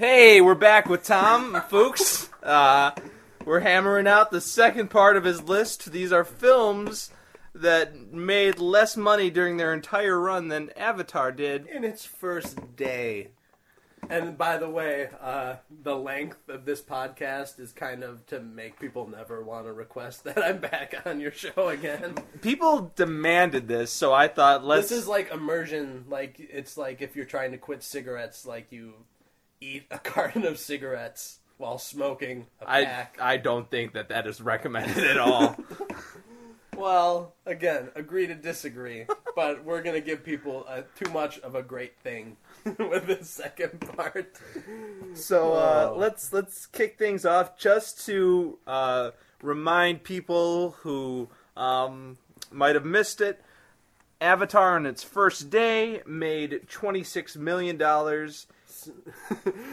Hey, we're back with Tom Fuchs. Uh, we're hammering out the second part of his list. These are films that made less money during their entire run than Avatar did. in its first day. And by the way, uh, the length of this podcast is kind of to make people never want to request that I'm back on your show again. People demanded this, so I thought let's. This is like immersion. Like it's like if you're trying to quit cigarettes, like you eat a carton of cigarettes while smoking a I pack. I don't think that that is recommended at all. Well, again, agree to disagree, but we're gonna give people uh, too much of a great thing with this second part. So uh, Whoa. let's let's kick things off just to uh, remind people who um, might have missed it. Avatar on its first day made twenty six million dollars.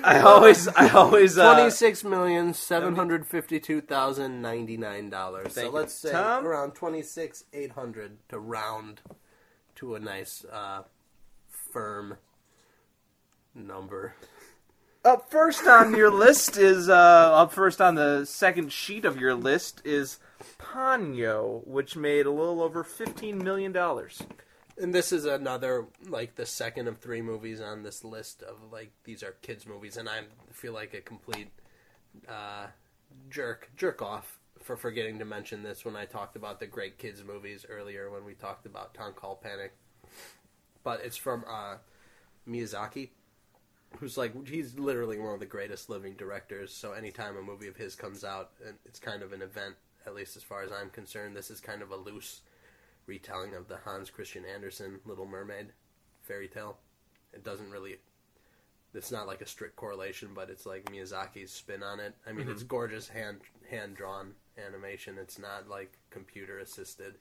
I always I always uh, Twenty six million seven hundred fifty two thousand ninety nine dollars. So Thank you. let's say Tom? around twenty six eight hundred to round to a nice uh, firm number. up first on your list is uh, up first on the second sheet of your list is Ponyo, which made a little over fifteen million dollars. And this is another like the second of three movies on this list of like these are kids movies, and I feel like a complete uh, jerk jerk off for forgetting to mention this when I talked about the great kids movies earlier when we talked about Town Called Panic. But it's from uh, Miyazaki, who's like he's literally one of the greatest living directors. So anytime a movie of his comes out, it's kind of an event, at least as far as I'm concerned. This is kind of a loose retelling of the Hans Christian Andersen Little Mermaid fairy tale. It doesn't really. It's not like a strict correlation, but it's like Miyazaki's spin on it. I mean, it's gorgeous hand hand drawn animation. It's not like computer assisted.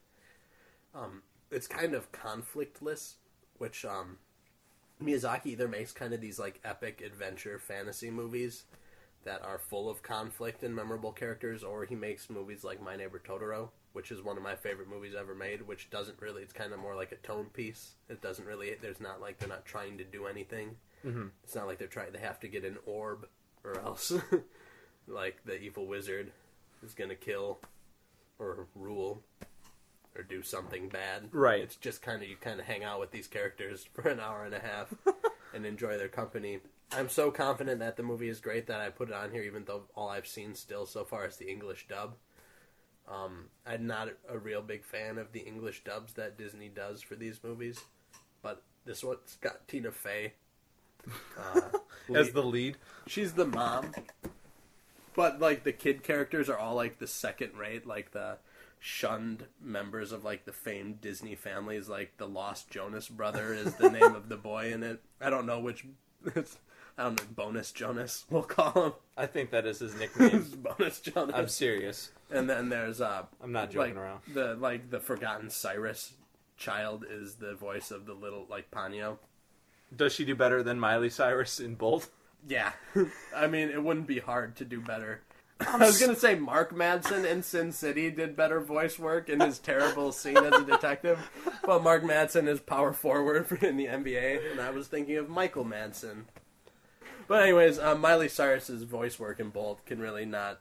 Um, it's kind of conflictless, which um, Miyazaki either makes kind of these like epic adventure fantasy movies that are full of conflict and memorable characters, or he makes movies like My Neighbor Totoro, which is one of my favorite movies ever made, which doesn't really, it's kind of more like a tone piece. It doesn't really, there's not like they're not trying to do anything. Mm-hmm. It's not like they're trying, they have to get an orb or else, like, the evil wizard is going to kill or rule or do something bad. Right. It's just kind of, you kind of hang out with these characters for an hour and a half and enjoy their company. I'm so confident that the movie is great that I put it on here, even though all I've seen still so far is the English dub. Um, I'm not a real big fan of the English dubs that Disney does for these movies, but this one's got Tina Fey uh, As the lead, she's the mom, but like the kid characters are all like the second rate, like the shunned members of like the famed Disney families. Like the Lost Jonas brother is the name of the boy in it. I don't know which. It's, I don't know. Bonus Jonas, we'll call him. I think that is his nickname. Bonus Jonas. I'm serious. And then there's uh I'm not joking like, around. The like the forgotten Cyrus child is the voice of the little like Ponyo. Does she do better than Miley Cyrus in Bolt? Yeah. I mean it wouldn't be hard to do better. I was gonna say Mark Madsen in Sin City did better voice work in his terrible scene as a detective, but Mark Madsen is power forward in the NBA, and I was thinking of Michael Madsen. But anyways, uh, Miley Cyrus's voice work in Bolt can really not.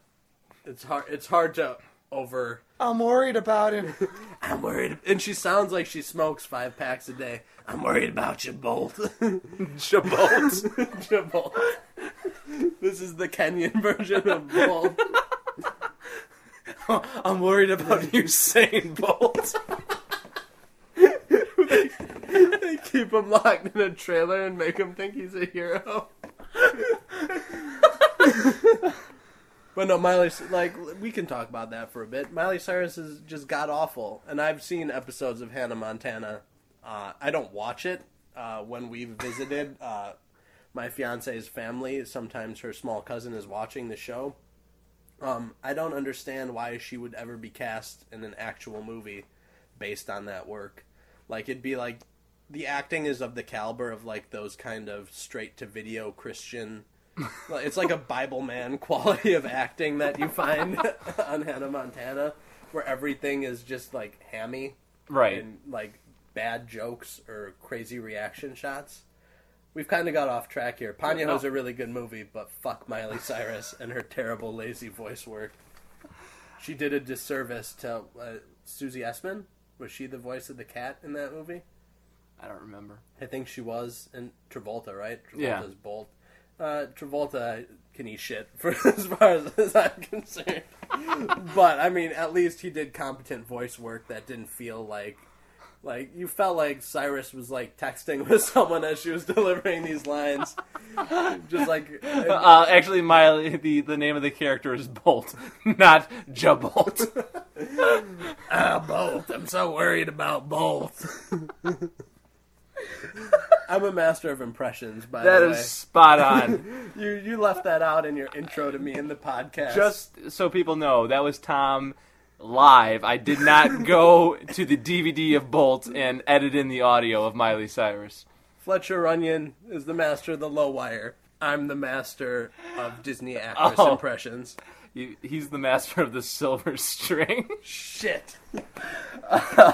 It's hard. It's hard to over I'm worried about him. I'm worried. And she sounds like she smokes five packs a day. I'm worried about you, Bolt. Shabolt. You, Bolt. This is the Kenyan version of Bolt. I'm worried about Usain Bolt. They keep him locked in a trailer and make him think he's a hero. But no, Miley, like, we can talk about that for a bit. Miley Cyrus is just god awful. And I've seen episodes of Hannah Montana. Uh, I don't watch it. Uh, when we've visited uh, my fiance's family, sometimes her small cousin is watching the show. Um, I don't understand why she would ever be cast in an actual movie based on that work. Like it'd be like the acting is of the caliber of like those kind of straight to video Christian. It's like a Bible man quality of acting that you find on Hannah Montana, where everything is just like hammy Right. and like bad jokes or crazy reaction shots. We've kind of got off track here. Ponyo No. was a really good movie, but fuck Miley Cyrus and her terrible, lazy voice work. She did a disservice to uh, Susie Essman. Was she the voice of the cat in that movie? I don't remember. I think she was. And Travolta, right? Travolta's Yeah. Bolt. Uh, Travolta can eat shit for as far as, as I'm concerned. but I mean, at least he did competent voice work that didn't feel like like you felt like Cyrus was like texting with someone as she was delivering these lines. Just like Uh, actually, Miley, the, the name of the character is Bolt, not Jabolt. ah, Bolt. I'm so worried about Bolt. I'm a master of impressions, by That the way. is spot on. You you left that out in your intro to me in the podcast. Just so people know, that was Tom live. I did not go to the DVD of Bolt and edit in the audio of Miley Cyrus. Fletcher Runyon is the master of the low wire. I'm the master of Disney actress Oh. impressions. He, he's the master of the silver string. Shit.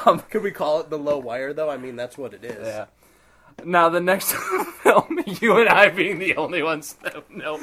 um, Could we call it the low wire though? I mean, that's what it is. yeah. Now the next film, you and I being the only ones that know.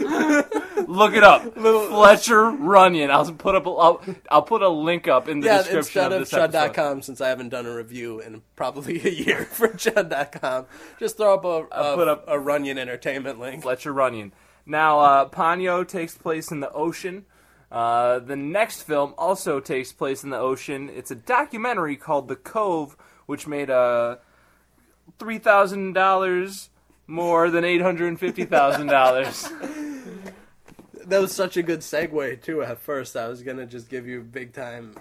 Look it up, Fletcher Runyon. I'll put up. A, I'll, I'll put a link up in the Yeah, description instead of of this episode. Chud.com, since I haven't done a review in probably a year for Chud.com, just throw up a, a, put up- a Runyon Entertainment link. Fletcher Runyon. Now, uh, Ponyo takes place in the ocean. Uh, the next film also takes place in the ocean. It's a documentary called The Cove, which made uh, three thousand dollars more than eight hundred and fifty thousand dollars. That was such a good segue too. At first, I was gonna just give you big time,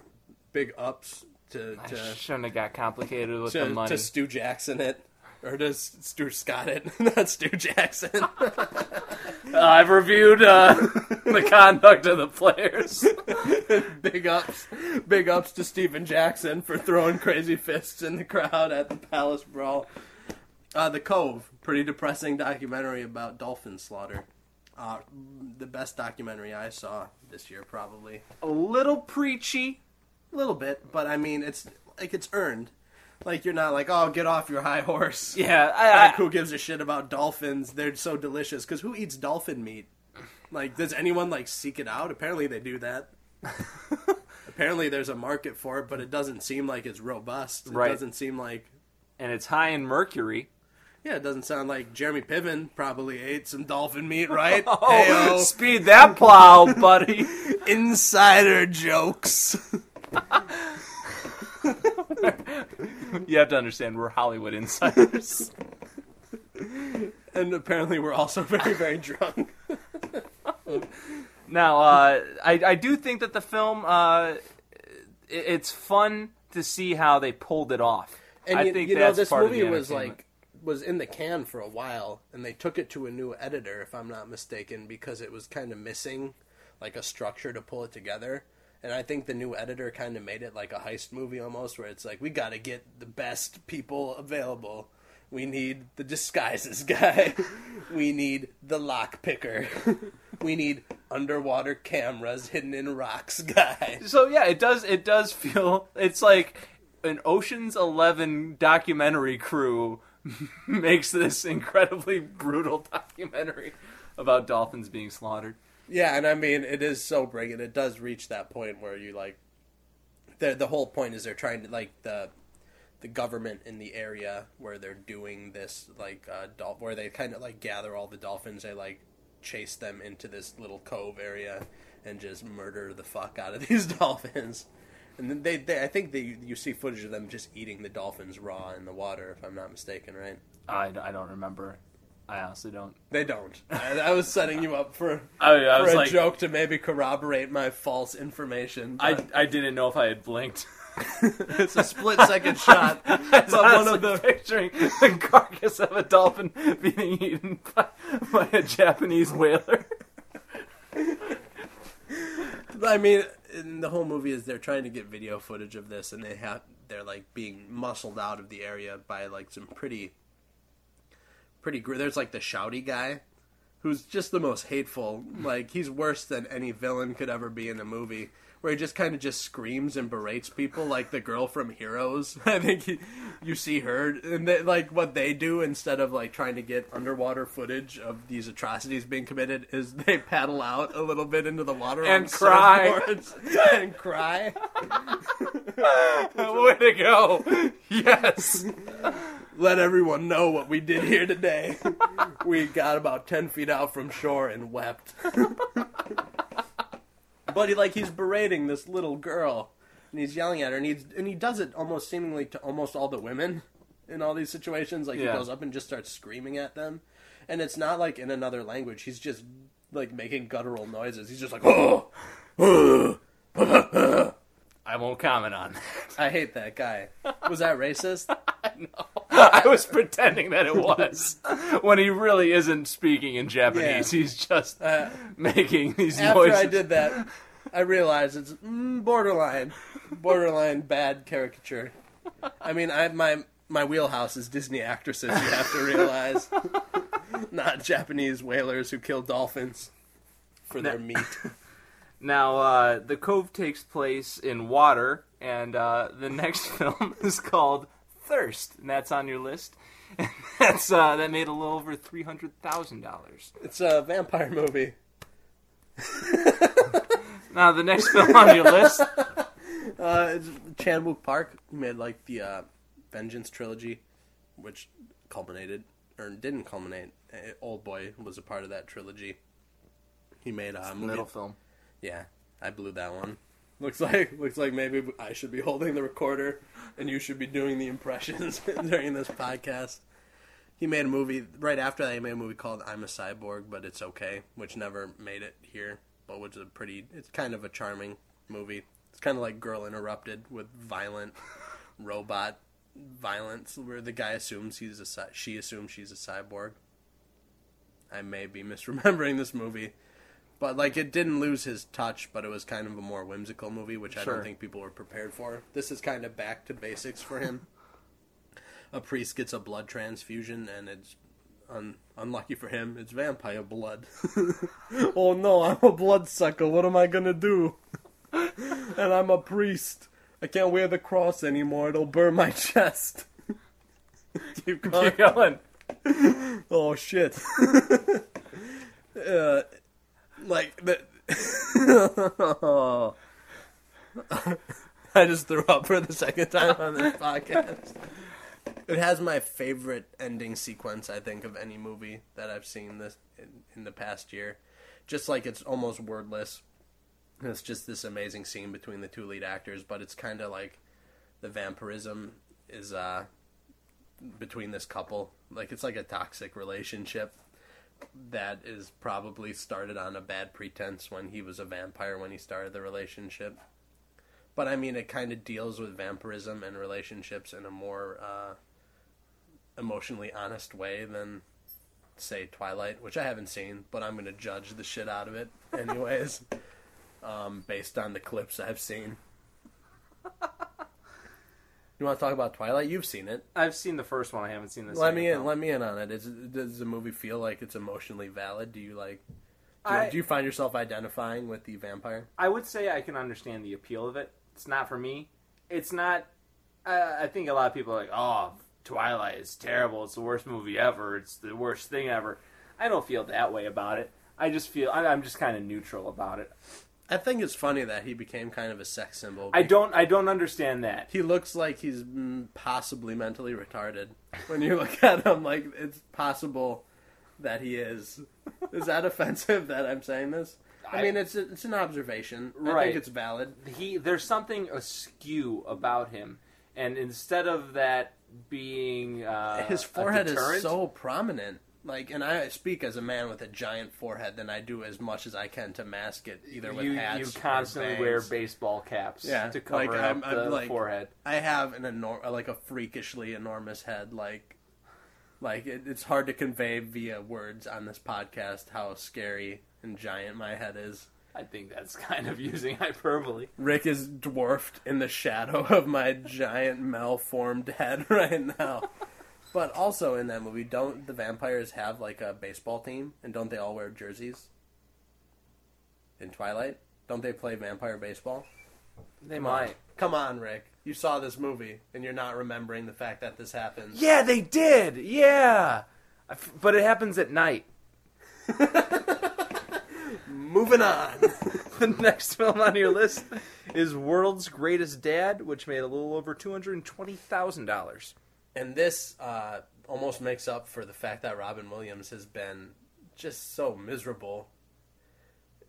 big ups to I shouldn't have got complicated with the money. to Stu Jackson it. Or does Stu Scott it? Not Stu Jackson. I've reviewed uh, the conduct of the players. big ups, big ups to Stephen Jackson for throwing crazy fists in the crowd at the Palace Brawl. Uh, the Cove, pretty depressing documentary about dolphin slaughter. Uh, the best documentary I saw this year, probably. A little preachy. A little bit, but I mean, it's like it's earned. Like you're not like, oh, get off your high horse. Yeah, I, Like, I, who gives a shit about dolphins? They're so delicious. Because who eats dolphin meat? Like, does anyone like seek it out? Apparently, they do that. Apparently, there's a market for it, but it doesn't seem like it's robust. It Right. doesn't seem like. and it's high in mercury. Yeah, it doesn't sound like Jeremy Piven probably ate some dolphin meat, right? Oh, Heyo. speed that plow, buddy. insider jokes. You have to understand, we're Hollywood insiders. and apparently, we're also very, very drunk. now, uh, I, I do think that the film, uh, it, it's fun to see how they pulled it off. And I you, think you know, this movie was like was in the can for a while, and they took it to a new editor, if I'm not mistaken, because it was kind of missing like a structure to pull it together. And I think the new editor kind of made it like a heist movie almost, where it's like we got to get the best people available. We need the disguises guy. we need the lock picker. we need underwater cameras hidden in rocks guy. So yeah, it does. It does feel. It's like an Ocean's Eleven documentary crew makes this incredibly brutal documentary about dolphins being slaughtered. Yeah, and I mean it is sobering, and it does reach that point where you like the the whole point is they're trying to like the the government in the area where they're doing this like uh dol- where they kind of like gather all the dolphins they like chase them into this little cove area and just murder the fuck out of these dolphins and then they, they i think they you see footage of them just eating the dolphins raw in the water if i'm not mistaken right I, I don't remember. I honestly don't. they don't i, I was setting you up for oh, I, I for a like, joke to maybe corroborate my false information I, I didn't know if I had blinked. it's a split second shot. I But one of the picturing the carcass of a dolphin being eaten by, by a Japanese whaler. I mean, in the whole movie is they're trying to get video footage of this, and they have they're like being muscled out of the area by like some pretty, pretty. Gr- There's like the shouty guy, who's just the most hateful. Like he's worse than any villain could ever be in a movie. where he just kind of just screams and berates people, like the girl from Heroes. I think he, you see her, and they, like what they do instead of like trying to get underwater footage of these atrocities being committed is they paddle out a little bit into the water And on cry. surfboards and cry. Way to go! Yes. Let everyone know what we did here today. we got about ten feet out from shore and wept. but he like he's berating this little girl, and he's yelling at her, and he's and he does it almost seemingly to almost all the women in all these situations. Like Yeah. he goes up and just starts screaming at them, and it's not like in another language. He's just like making guttural noises. He's just like oh. oh." oh I won't comment on that. I hate that guy. Was that racist? I was pretending that it was when he really isn't speaking in Japanese. Yeah. He's just Uh, making these After noises. I did that, I realized it's mm, borderline, borderline bad caricature. I mean, I my my wheelhouse is Disney actresses. You have to realize, not Japanese whalers who kill dolphins for their meat. Now, uh, the cove takes place in water, and uh, the next film is called Thirst, and that's on your list. That's uh, that made a little over three hundred thousand dollars. It's a vampire movie. Now, the next film on your list, Uh, it's Chan Wook Park made like the uh, Vengeance trilogy, which culminated or didn't culminate. Uh, Old Boy was a part of that trilogy. He made a movie. middle film. Yeah, I blew that one. Looks like looks like maybe I should be holding the recorder and you should be doing the impressions during this podcast. He made a movie right after that. He made a movie called "I'm a Cyborg," but it's okay, which never made it here, but which is a pretty. It's kind of a charming movie. It's kind of like Girl Interrupted with violent robot violence, where the guy assumes he's a she assumes she's a cyborg. I may be misremembering this movie. But like it didn't lose his touch, but it was kind of a more whimsical movie, which I don't think people were prepared for. This is kind of back to basics for him. a priest gets a blood transfusion, and it's un- unlucky for him. It's vampire blood. oh no, I'm a bloodsucker. What am I gonna do? and I'm a priest. I can't wear the cross anymore. It'll burn my chest. Keep going. Keep going. Oh shit. uh, like the. I just threw up for the second time on this podcast. It has my favorite ending sequence, I think, of any movie that I've seen this in, in the past year. Just like it's almost wordless. It's just this amazing scene between the two lead actors, but it's kind of like the vampirism is uh between this couple. Like it's like a toxic relationship that is probably started on a bad pretense when he was a vampire when he started the relationship. But I mean, it kind of deals with vampirism and relationships in a more uh, emotionally honest way than, say, Twilight, which I haven't seen, but I'm going to judge the shit out of it anyways, um, based on the clips I've seen. You want to talk about Twilight? You've seen it. I've seen the first one. I haven't seen this. Let me in. film. Let me in on it. Is, does the movie feel like it's emotionally valid? Do you like? Do, I- do you find yourself identifying with the vampire? I would say I can understand the appeal of it. It's not for me. It's not. Uh, I think a lot of people are like, "Oh, Twilight is terrible. It's the worst movie ever. It's the worst thing ever." I don't feel that way about it. I just feel I- I'm just kind of neutral about it. I think it's funny that he became kind of a sex symbol. I don't. I don't understand that. He looks like he's possibly mentally retarded. When you look at him, like it's possible that he is. Is that offensive that I'm saying this? I, I- mean, it's it's an observation. I Right. think it's valid. He there's something askew about him, and instead of that being uh, His forehead is so prominent. Like, and I speak as a man with a giant forehead, then I do as much as I can to mask it, either with you, hats. you or constantly wear baseball caps Yeah, to cover like, up I'm- I'm the like- forehead. I have an enor- uh, like a freakishly enormous head. Like, like it, it's hard to convey via words on this podcast how scary and giant my head is. I think that's kind of using hyperbole. Rick is dwarfed in the shadow of my giant malformed head right now. But also in that movie, don't the vampires have like a baseball team and don't they all wear jerseys? In Twilight? Don't they play vampire baseball? They Come might. on. Come on, Rick. You saw this movie and you're not remembering the fact that this happens. Yeah, they did. Yeah, I f- but it happens at night. Moving on. the next film on your list is World's Greatest Dad, which made a little over two hundred and twenty thousand dollars. And this uh, almost makes up for the fact that Robin Williams has been just so miserable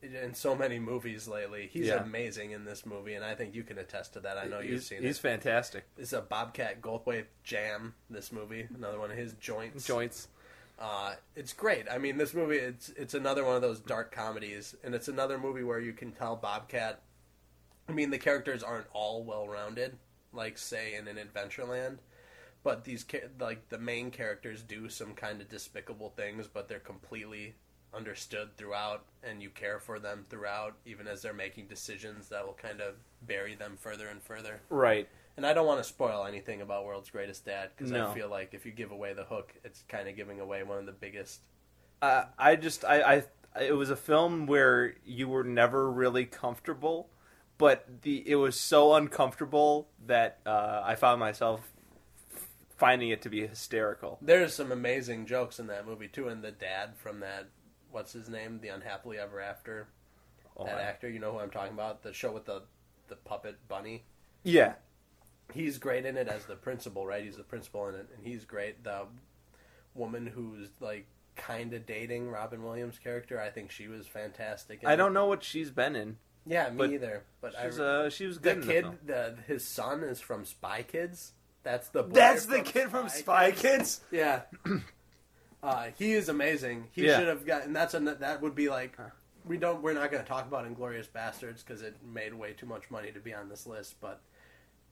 in so many movies lately. He's Yeah. amazing in this movie, and I think you can attest to that. I know you've seen He's it. He's fantastic. It's a Bobcat Goldthwait jam. This movie, another one of his joints. Joints. Uh, it's great. I mean, this movie it's it's another one of those dark comedies, and it's another movie where you can tell Bobcat. I mean, the characters aren't all well rounded, like say in an Adventureland, but these like the main characters do some kind of despicable things, but they're completely understood throughout, and you care for them throughout, even as they're making decisions that will kind of bury them further and further. Right. And I don't want to spoil anything about World's Greatest Dad because No. I feel like if you give away the hook, it's kind of giving away one of the biggest. Uh, I just I, I it was a film where you were never really comfortable, but the it was so uncomfortable that uh, I found myself finding it to be hysterical. There's some amazing jokes in that movie too, and the dad from that, what's his name, the Unhappily Ever After, Oh, that I- actor. You know who I'm talking about? The show with the the puppet bunny. yeah, He's great in it as the principal, right? He's the principal in it, and he's great. The woman who's like kind of dating Robin Williams' character, I think she was fantastic. in I don't know what she's been in. Yeah, me but either. But I, She's uh, she was the good. in the kid, the, his son is from Spy Kids. That's the boy That's the kid from Spy Kids. Yeah. Uh, he is amazing. He Yeah. should have gotten. That's a that would be like we don't. We're not going to talk about Inglourious Basterds because it made way too much money to be on this list. But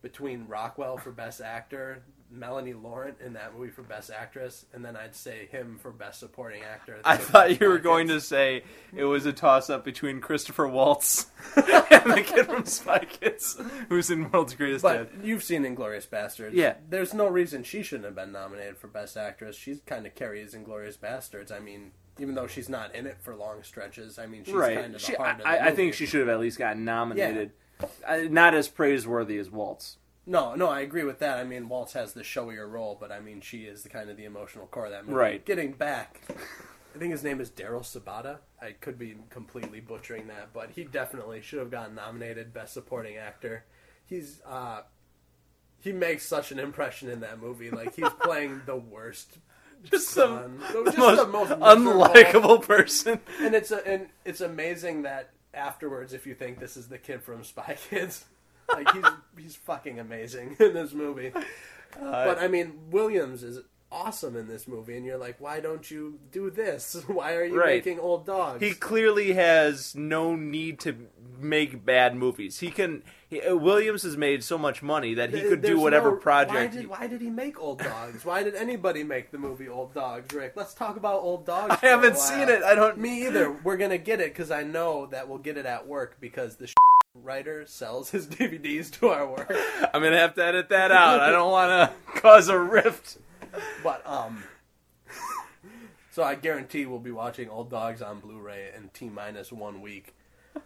between Rockwell for Best Actor, Melanie Laurent in that movie for Best Actress, and then I'd say him for Best Supporting Actor. I thought you were going to say it was a toss up between Christopher Waltz and the kid from Spy Kids, who's in World's Greatest But Dad. you've seen Inglourious Basterds. Yeah. There's no reason she shouldn't have been nominated for Best Actress. She's kind of carries Inglourious Basterds. I mean, even though she's not in it for long stretches, I mean, she's Right. kind of the She, heart I, of the I- I think she should have at least gotten nominated. Uh, not as praiseworthy as Waltz. No, no, I agree with that. I mean, Waltz has the showier role, but I mean, she is the kind of the emotional core of that movie. Right. Getting back, I think his name is Daryl Sabara. I could be completely butchering that, but he definitely should have gotten nominated Best Supporting Actor. He's uh, he makes such an impression in that movie. Like he's playing the worst Just son, the, just most, the most unlikable person. and it's a, and it's amazing that afterwards, if you think this is the kid from Spy Kids, like he's he's fucking amazing in this movie. but I mean, Williams is awesome in this movie, and you're like, why don't you do this? Why are you Right. making old dogs? He clearly has no need to make bad movies. He can. He, uh, Williams has made so much money that he could do whatever no- project. Why he- did, why did he make Old Dogs? Why did anybody make the movie Old Dogs, Rick? Let's talk about Old Dogs. I haven't seen it. I don't. Me either. We're gonna get it because I know that we'll get it at work because the writer sells his DVDs to our work. I'm gonna have to edit that out. I don't want to cause a rift. But um, so I guarantee we'll be watching Old Dogs on Blu-ray in t minus one week.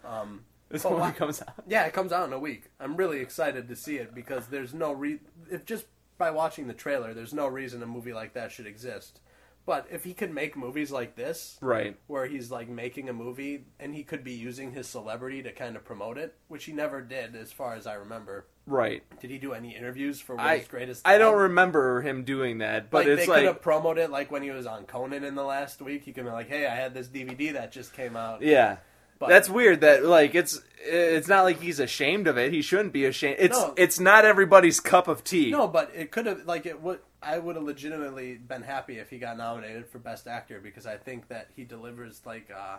Um, This Oh, movie wow. comes out. yeah, it comes out in a week. I'm really excited to see it because there's no re if just by watching the trailer, there's no reason a movie like that should exist. But if he could make movies like this, Right. where he's like making a movie and he could be using his celebrity to kind of promote it, which he never did, as far as I remember. Right. Did he do any interviews for I World's Greatest? I don't remember him doing that, but like it's they like could have promoted it like when he was on Conan in the last week. He could be like, "Hey, I had this DVD that just came out." yeah. But- That's weird. That like it's it's not like he's ashamed of it. He shouldn't be ashamed. It's No. it's not everybody's cup of tea. No, but it could have like it would. I would have legitimately been happy if he got nominated for Best Actor because I think that he delivers like uh,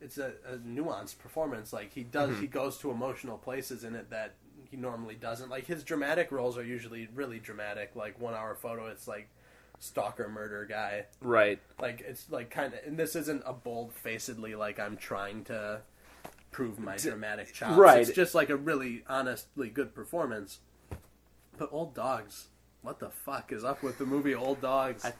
it's a, a nuanced performance. Like he does, Mm-hmm. he goes to emotional places in it that he normally doesn't. Like his dramatic roles are usually really dramatic. Like One Hour Photo, it's like stalker murder guy. Right. Like it's like kind of, and this isn't a bold facedly like I'm trying to prove my dramatic chops. right. It's just like a really honestly good performance. But Old Dogs, what the fuck is up with the movie Old Dogs? I-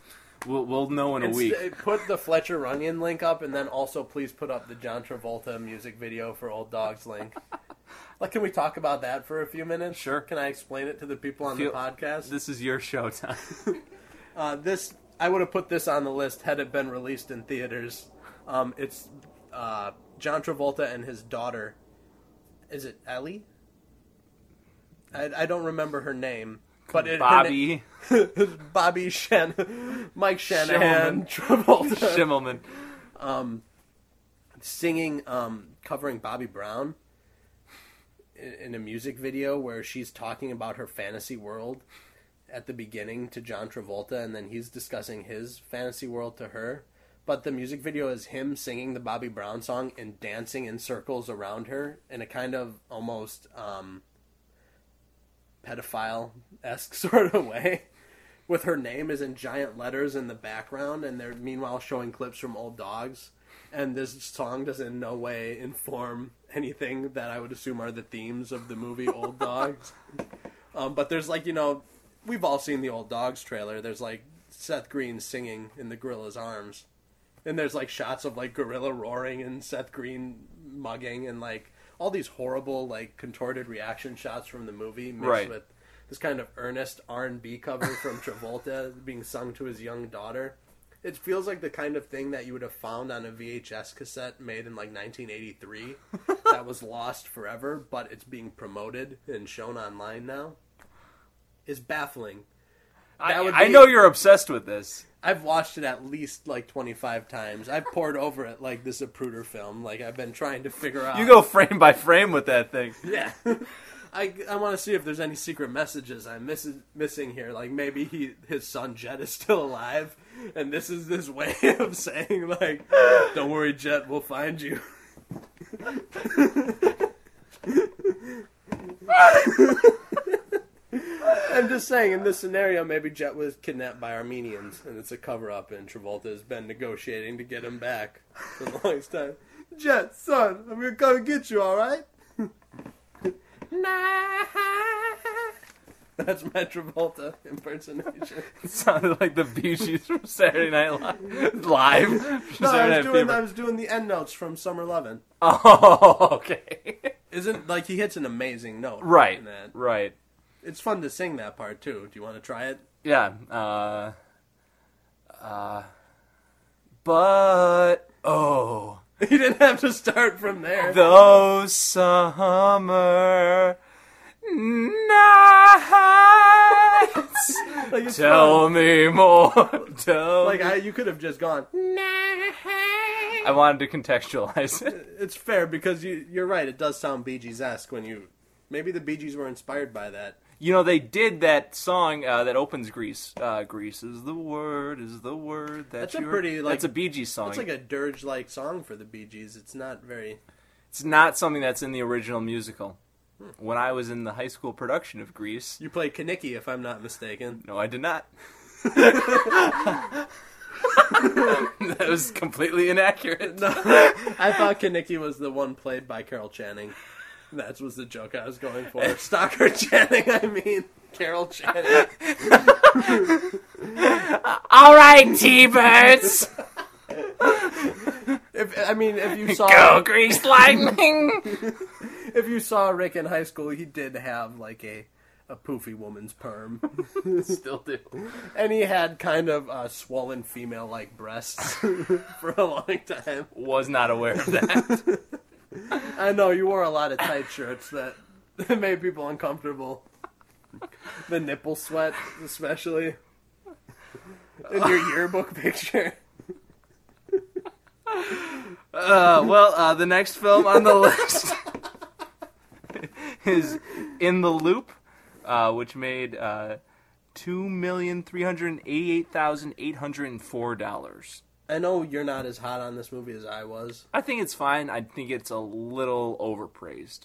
We'll, we'll know in a It's- week. Put the Fletcher Runyon link up, and then also please put up the John Travolta music video for Old Dogs link. like, can we talk about that for a few minutes? Sure. Can I explain it to the people on Feel- the podcast? This is your show time. Uh, this I would have put this on the list had it been released in theaters. Um, it's uh, John Travolta and his daughter. Is it Ellie? I, I don't remember her name, but it, her Bobby na- Bobby Shan, Mike Shanahan, Travolta, Schimmelman. um, singing, um, covering Bobby Brown in, in a music video where she's talking about her fantasy world at the beginning to John Travolta, and then he's discussing his fantasy world to her. But the music video is him singing the Bobby Brown song and dancing in circles around her in a kind of almost um, pedophile esque sort of way. With her name is in giant letters in the background, and they're meanwhile showing clips from old dogs. And this song does in no way inform anything that I would assume are the themes of the movie Old Dogs. Um, but there's like, you know, we've all seen the Old Dogs trailer. There's like Seth Green singing in the gorilla's arms. And there's like shots of like gorilla roaring and Seth Green mugging and like all these horrible like contorted reaction shots from the movie mixed Right. with this kind of earnest R&B cover from Travolta being sung to his young daughter. It feels like the kind of thing that you would have found on a VHS cassette made in like 1983 that was lost forever, but it's being promoted and shown online now. Is baffling. I, I know you're obsessed with this. I've watched it at least like 25 times. I've poured over it like this Zapruder film. Like I've been trying to figure out. You go frame by frame with that thing. Yeah. I, I want to see if there's any secret messages I'm miss- missing here. Like maybe he his son Jet is still alive, and this is this way of saying like, "Don't worry, Jet, we'll find you." I'm just saying, in this scenario, maybe Jet was kidnapped by Armenians, and it's a cover up, and Travolta has been negotiating to get him back for the longest time. Jet, son, I'm gonna come and get you, alright? nah. That's my Travolta impersonation. It sounded like the Bee Gees from Saturday Night Live. Live? From No, I was Night doing I was doing the end notes from Summer Lovin'. Oh, okay. Isn't like he hits an amazing note. Right, in that. right. It's fun to sing that part too. Do you want to try it? Yeah. Uh, uh, but, oh, You didn't have to start from there. those summer nights. Like, Tell fun. me more. Tell Like. I, you could have just gone. I wanted to contextualize it. It's fair because you you're right. It does sound Bee Gees esque when you maybe the Bee Gees were inspired by that. You know, they did that song uh, that opens Grease. Uh, Grease is the word, is the word that That's a pretty, like- That's a Bee Gees song. It's like a dirge like song for the Bee Gees. It's not very. It's not something that's in the original musical. When I was in the high school production of Grease, You played Kenickie, if I'm not mistaken. no, I did not. that was completely inaccurate. No, I thought Kenickie was the one played by Carol Channing. That was the joke I was going for. Stockard Channing, I mean Carol Channing. All right, T-Birds, If I mean, if you saw go Grease Lightning. if you saw Rick in high school, he did have like a a poofy woman's perm, Still do. and he had kind of uh, swollen female like breasts for a long time. Was not aware of that. I know you wore a lot of tight shirts that made people uncomfortable. The nipple sweat, especially in your yearbook picture. Uh, well, uh, the next film on the list is In the Loop, uh, which made uh, two million three hundred eighty-eight thousand eight hundred four dollars. I know you're not as hot on this movie as I was. I think it's fine. I think it's a little overpraised.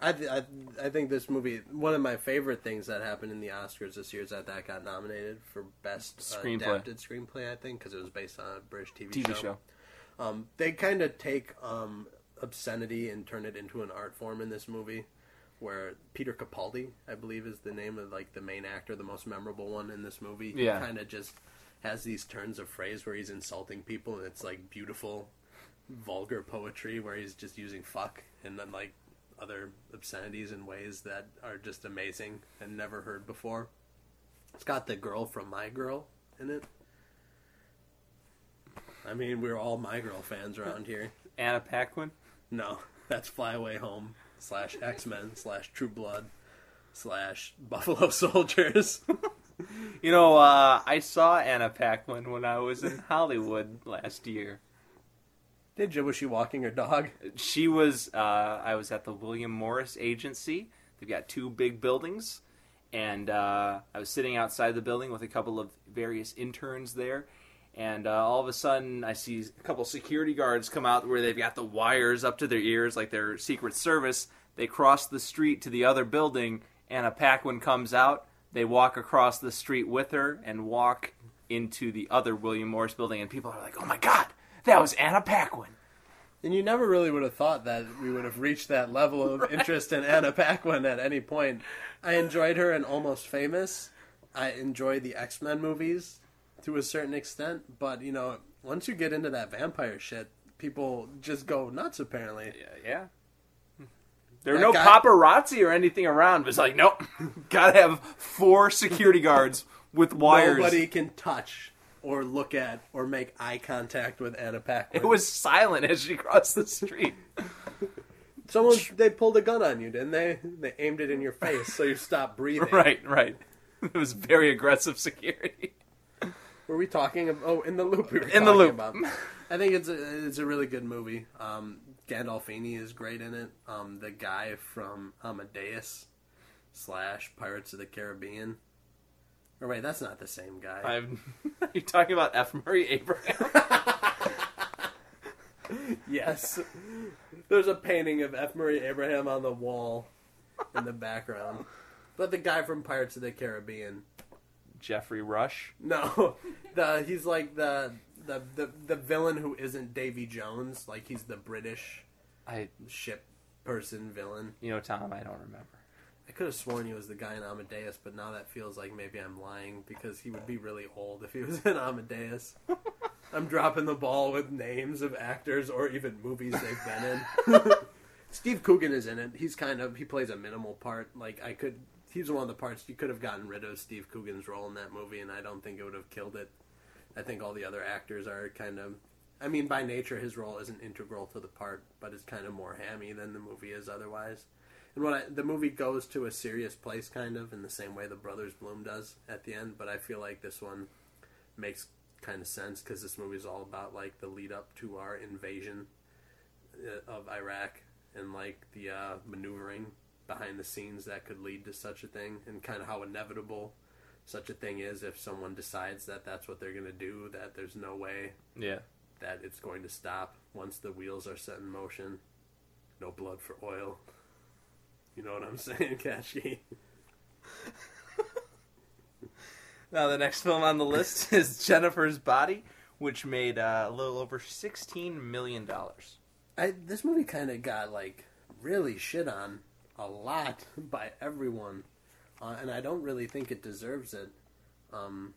I, th- I I think this movie one of my favorite things that happened in the Oscars this year is that that got nominated for best uh, Screenplay. adapted screenplay. I think because it was based on a British TV, TV show. Um, they kind of take um, obscenity and turn it into an art form in this movie, where Peter Capaldi, I believe, is the name of like the main actor, the most memorable one in this movie. Yeah. kind of just has these turns of phrase where he's insulting people, and it's like beautiful, vulgar poetry where he's just using fuck and then like other obscenities in ways that are just amazing and never heard before. It's got the girl from My Girl in it. I mean, we're all My Girl fans around here. Anna Paquin. No, that's Fly Away Home slash X Men slash True Blood slash Buffalo Soldiers. You know, uh, I saw Anna Paquin when I was in Hollywood last year. Did you? Was she walking her dog? She was. Uh, I was at the William Morris Agency. They've got two big buildings, and uh, I was sitting outside the building with a couple of various interns there. And uh, all of a sudden, I see a couple security guards come out where they've got the wires up to their ears, like their Secret Service. They cross the street to the other building. and Anna Paquin comes out. They walk across the street with her and walk into the other William Morris building. And people are like, "Oh my God, that was Anna Paquin!" And you never really would have thought that we would have reached that level of interest in Anna Paquin at any point. I enjoyed her in Almost Famous. I enjoy the X Men movies to a certain extent, but you know, once you get into that vampire shit, people just go nuts. Apparently, Yeah, yeah. There were no guy- paparazzi or anything around. It was like, nope, gotta have four security guards with wires. nobody can touch or look at or make eye contact with Anna Paquin. It was silent as she crossed the street. someone they pulled a gun on you, didn't they? They aimed it in your face, so you stopped breathing. right, right. It was very aggressive security. Were we talking about? Oh, in the loop. We were In the loop. About. I think it's a it's a really good movie. Um, Gandolfini is great in it. Um, the guy from Amadeus slash Pirates of the Caribbean. Or wait, that's not the same guy. I'm, are you talking about F. Murray Abraham? yes, there's a painting of F. Murray Abraham on the wall in the background. But the guy from Pirates of the Caribbean. Geoffrey Rush. No, the he's like the the the, the villain who isn't Davy Jones. Like he's the British I, ship person villain. you know, Tom, I don't remember. I could have sworn he was the guy in Amadeus, but now that feels like maybe I'm lying because he would be really old if he was in Amadeus. I'm dropping the ball with names of actors or even movies they've been in. Steve Coogan is in it. He's kind of he plays a minimal part. Like I could, he's one of the parts you could have gotten rid of Steve Coogan's role in that movie, and I don't think it would have killed it. I think all the other actors are kind of. I mean, by nature, his role isn't integral to the part, but it's kind of more hammy than the movie is otherwise. And what I, the movie goes to a serious place, kind of in the same way the Brothers Bloom does at the end, but I feel like this one makes kind of sense because this movie is all about like the lead up to our invasion uh, of Iraq and like the uh, maneuvering behind the scenes that could lead to such a thing, and kind of how inevitable such a thing is if someone decides that that's what they're going to do. That there's no way Yeah. that it's going to stop once the wheels are set in motion. No blood for oil. You know what I'm saying, Kashi? Now, the next film on the list is Jennifer's Body, which made uh, a little over $16 million. I, this movie kind of got like really shit on a lot by everyone, uh, and I don't really think it deserves it. Um,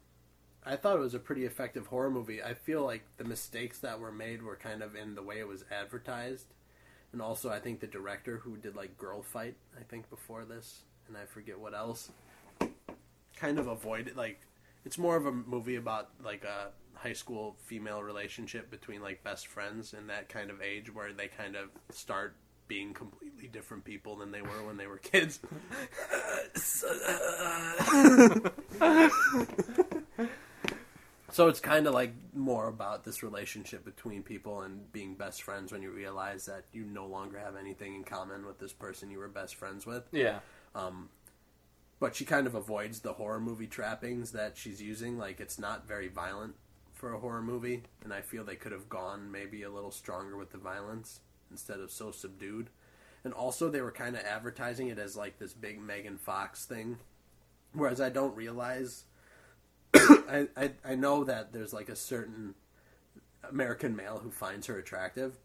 I thought it was a pretty effective horror movie. I feel like the mistakes that were made were kind of in the way it was advertised, and also I think the director who did like Girl Fight, I think before this, and I forget what else, kind of avoided like it's more of a movie about like a high school female relationship between like best friends in that kind of age where they kind of start being completely different people than they were when they were kids. so it's kind of like more about this relationship between people and being best friends when you realize that you no longer have anything in common with this person you were best friends with Yeah. Um, but she kind of avoids the horror movie trappings that she's using. Like it's not very violent for a horror movie, and I feel they could have gone maybe a little stronger with the violence instead of so subdued. And also, they were kind of advertising it as like this big Megan Fox thing, whereas I don't realize. I, I I know that there's like a certain American male who finds her attractive,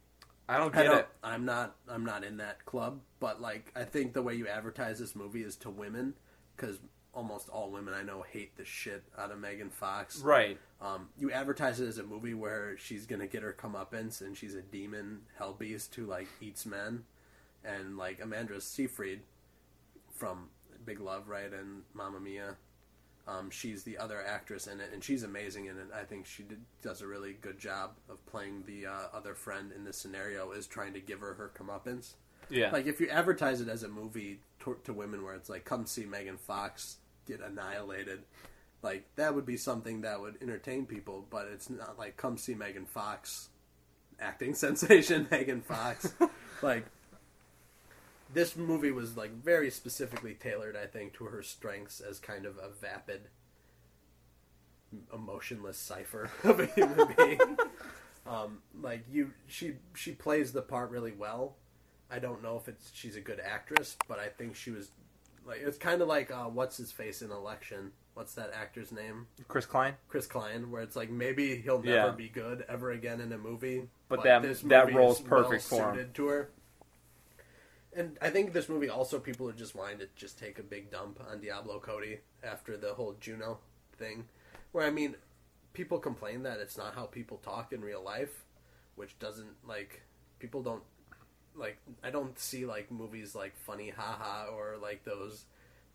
I don't I get don't, it. I'm not. I'm not in that club. But like, I think the way you advertise this movie is to women, because almost all women I know hate the shit out of Megan Fox. Right. Um, you advertise it as a movie where she's gonna get her comeuppance and she's a demon hell beast who like eats men, and like Amanda Seyfried from Big Love, right, and Mamma Mia. Um, she's the other actress in it, and she's amazing in it. I think she did, does a really good job of playing the uh, other friend in this scenario, is trying to give her her comeuppance. Yeah. Like if you advertise it as a movie to, to women, where it's like, "Come see Megan Fox get annihilated," like that would be something that would entertain people. But it's not like, "Come see Megan Fox, acting sensation Megan Fox." like this movie was like very specifically tailored, I think, to her strengths as kind of a vapid, emotionless cipher of a human being. um, like you, she she plays the part really well. I don't know if it's she's a good actress, but I think she was like it's kind of like uh, what's his face in Election. What's that actor's name? Chris Klein. Chris Klein, where it's like maybe he'll never Yeah. be good ever again in a movie, But that- this that movie role's is perfect for him. to her. And I think this movie also people are just wanting to just take a big dump on Diablo Cody after the whole Juno thing, where I mean, people complain that it's not how people talk in real life, which doesn't like people don't like I don't see like movies like Funny Haha or like those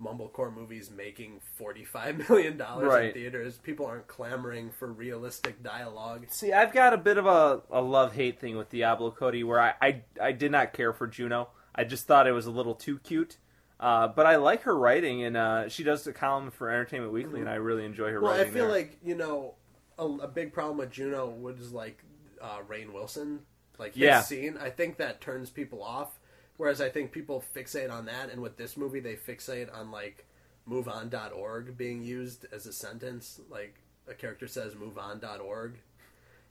mumblecore movies making forty five million dollars in theaters. People aren't clamoring for realistic dialogue. See, I've got a bit of a, a love hate thing with Diablo Cody where I, I, I did not care for Juno. I just thought it was a little too cute. Uh, but I like her writing, and uh, she does a column for Entertainment Weekly, and I really enjoy her writing. Well, I feel there. like you know a, a big problem with Juno was like uh, Rainn Wilson, like his Yeah. scene. I think that turns people off. Whereas I think people fixate on that, and with this movie, they fixate on like moveon.org being used as a sentence. Like a character says moveon.org,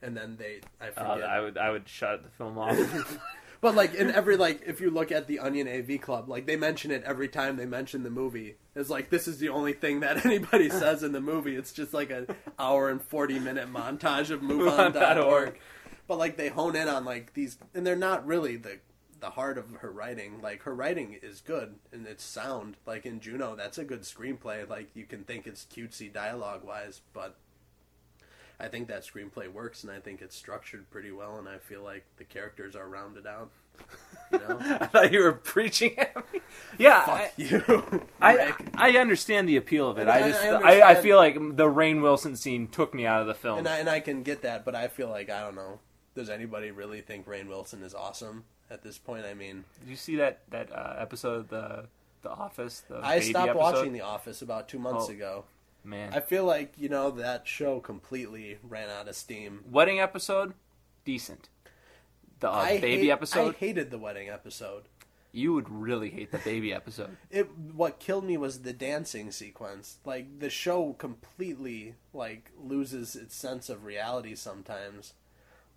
and then they I Uh, forget. I would I would shut the film off. But like in every like if you look at the Onion AV Club, like they mention it every time they mention the movie. It's like this is the only thing that anybody says in the movie. It's just like an hour and forty minute montage of MoveOn.org. But like they hone in on like these, and they're not really the the heart of her writing. Like her writing is good and it's sound. Like in Juno, that's a good screenplay. Like you can think it's cutesy dialogue wise, but I think that screenplay works, and I think it's structured pretty well, and I feel like the characters are rounded out. You know, I thought you were preaching at me. Yeah, I, you, I. I understand the appeal of it. And I I- just I I, I, feel like the Rainn Wilson scene took me out of the film. and I and I can get that, but I feel like I don't know. Does anybody really think Rainn Wilson is awesome at this point? I mean, Did you see that that uh, episode of the The Office? The I baby stopped episode? watching The Office about two months Oh. ago. Man, I feel like you know that show completely ran out of steam. wedding episode, decent. The uh, baby hate- episode, I hated the wedding episode. you would really hate the baby episode. It what killed me was the dancing sequence. Like the show completely like loses its sense of reality sometimes.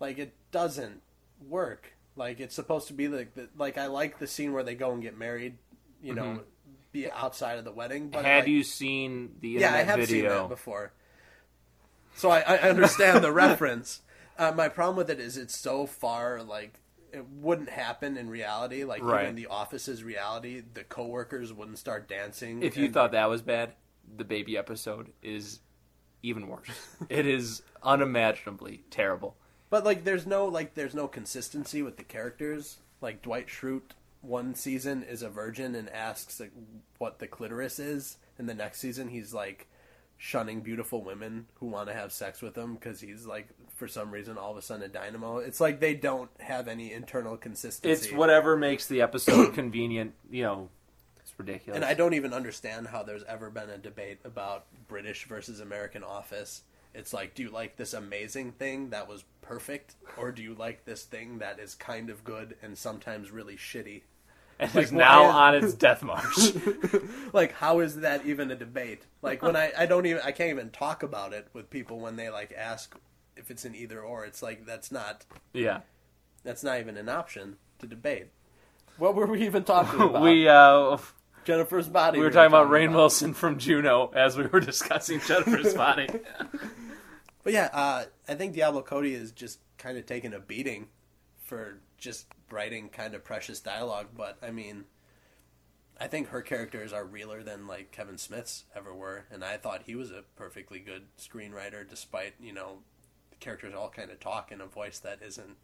Like it doesn't work. Like it's supposed to be like the, like I like the scene where they go and get married, you know, Mhm. be outside of the wedding. But Had like, you seen the yeah, I have seen video? that before. So I, I understand the reference. Uh, my problem with it is it's so far like it wouldn't happen in reality. Like Right. even the office's reality, the coworkers wouldn't start dancing. If you thought that was bad, the baby episode is even worse. it is unimaginably terrible. But like there's no like there's no consistency with the characters. Like Dwight Schrute, one season is a virgin and asks like what the clitoris is, and the next season he's like shunning beautiful women who want to have sex with him because he's like for some reason all of a sudden a dynamo. It's like they don't have any internal consistency. It's whatever makes the episode convenient. You know, it's ridiculous. And I don't even understand how there's ever been a debate about British versus American Office. It's like, do you like this amazing thing that was perfect, or do you like this thing that is kind of good and sometimes really shitty? and like, is now on its death march. like, how is that even a debate? Like, when I, I don't even, I can't even talk about it with people when they like ask if it's an either or. It's like, that's not, yeah, that's not even an option to debate. What were we even talking about? we uh, Jennifer's body. we were talking about Rainn Wilson from Juno as we were discussing Jennifer's body. But yeah, uh, I think Diablo Cody is just kind of taking a beating for just writing kind of precious dialogue. But I mean, I think her characters are realer than like Kevin Smith's ever were, and I thought he was a perfectly good screenwriter, despite you know the characters all kind of talk in a voice that isn't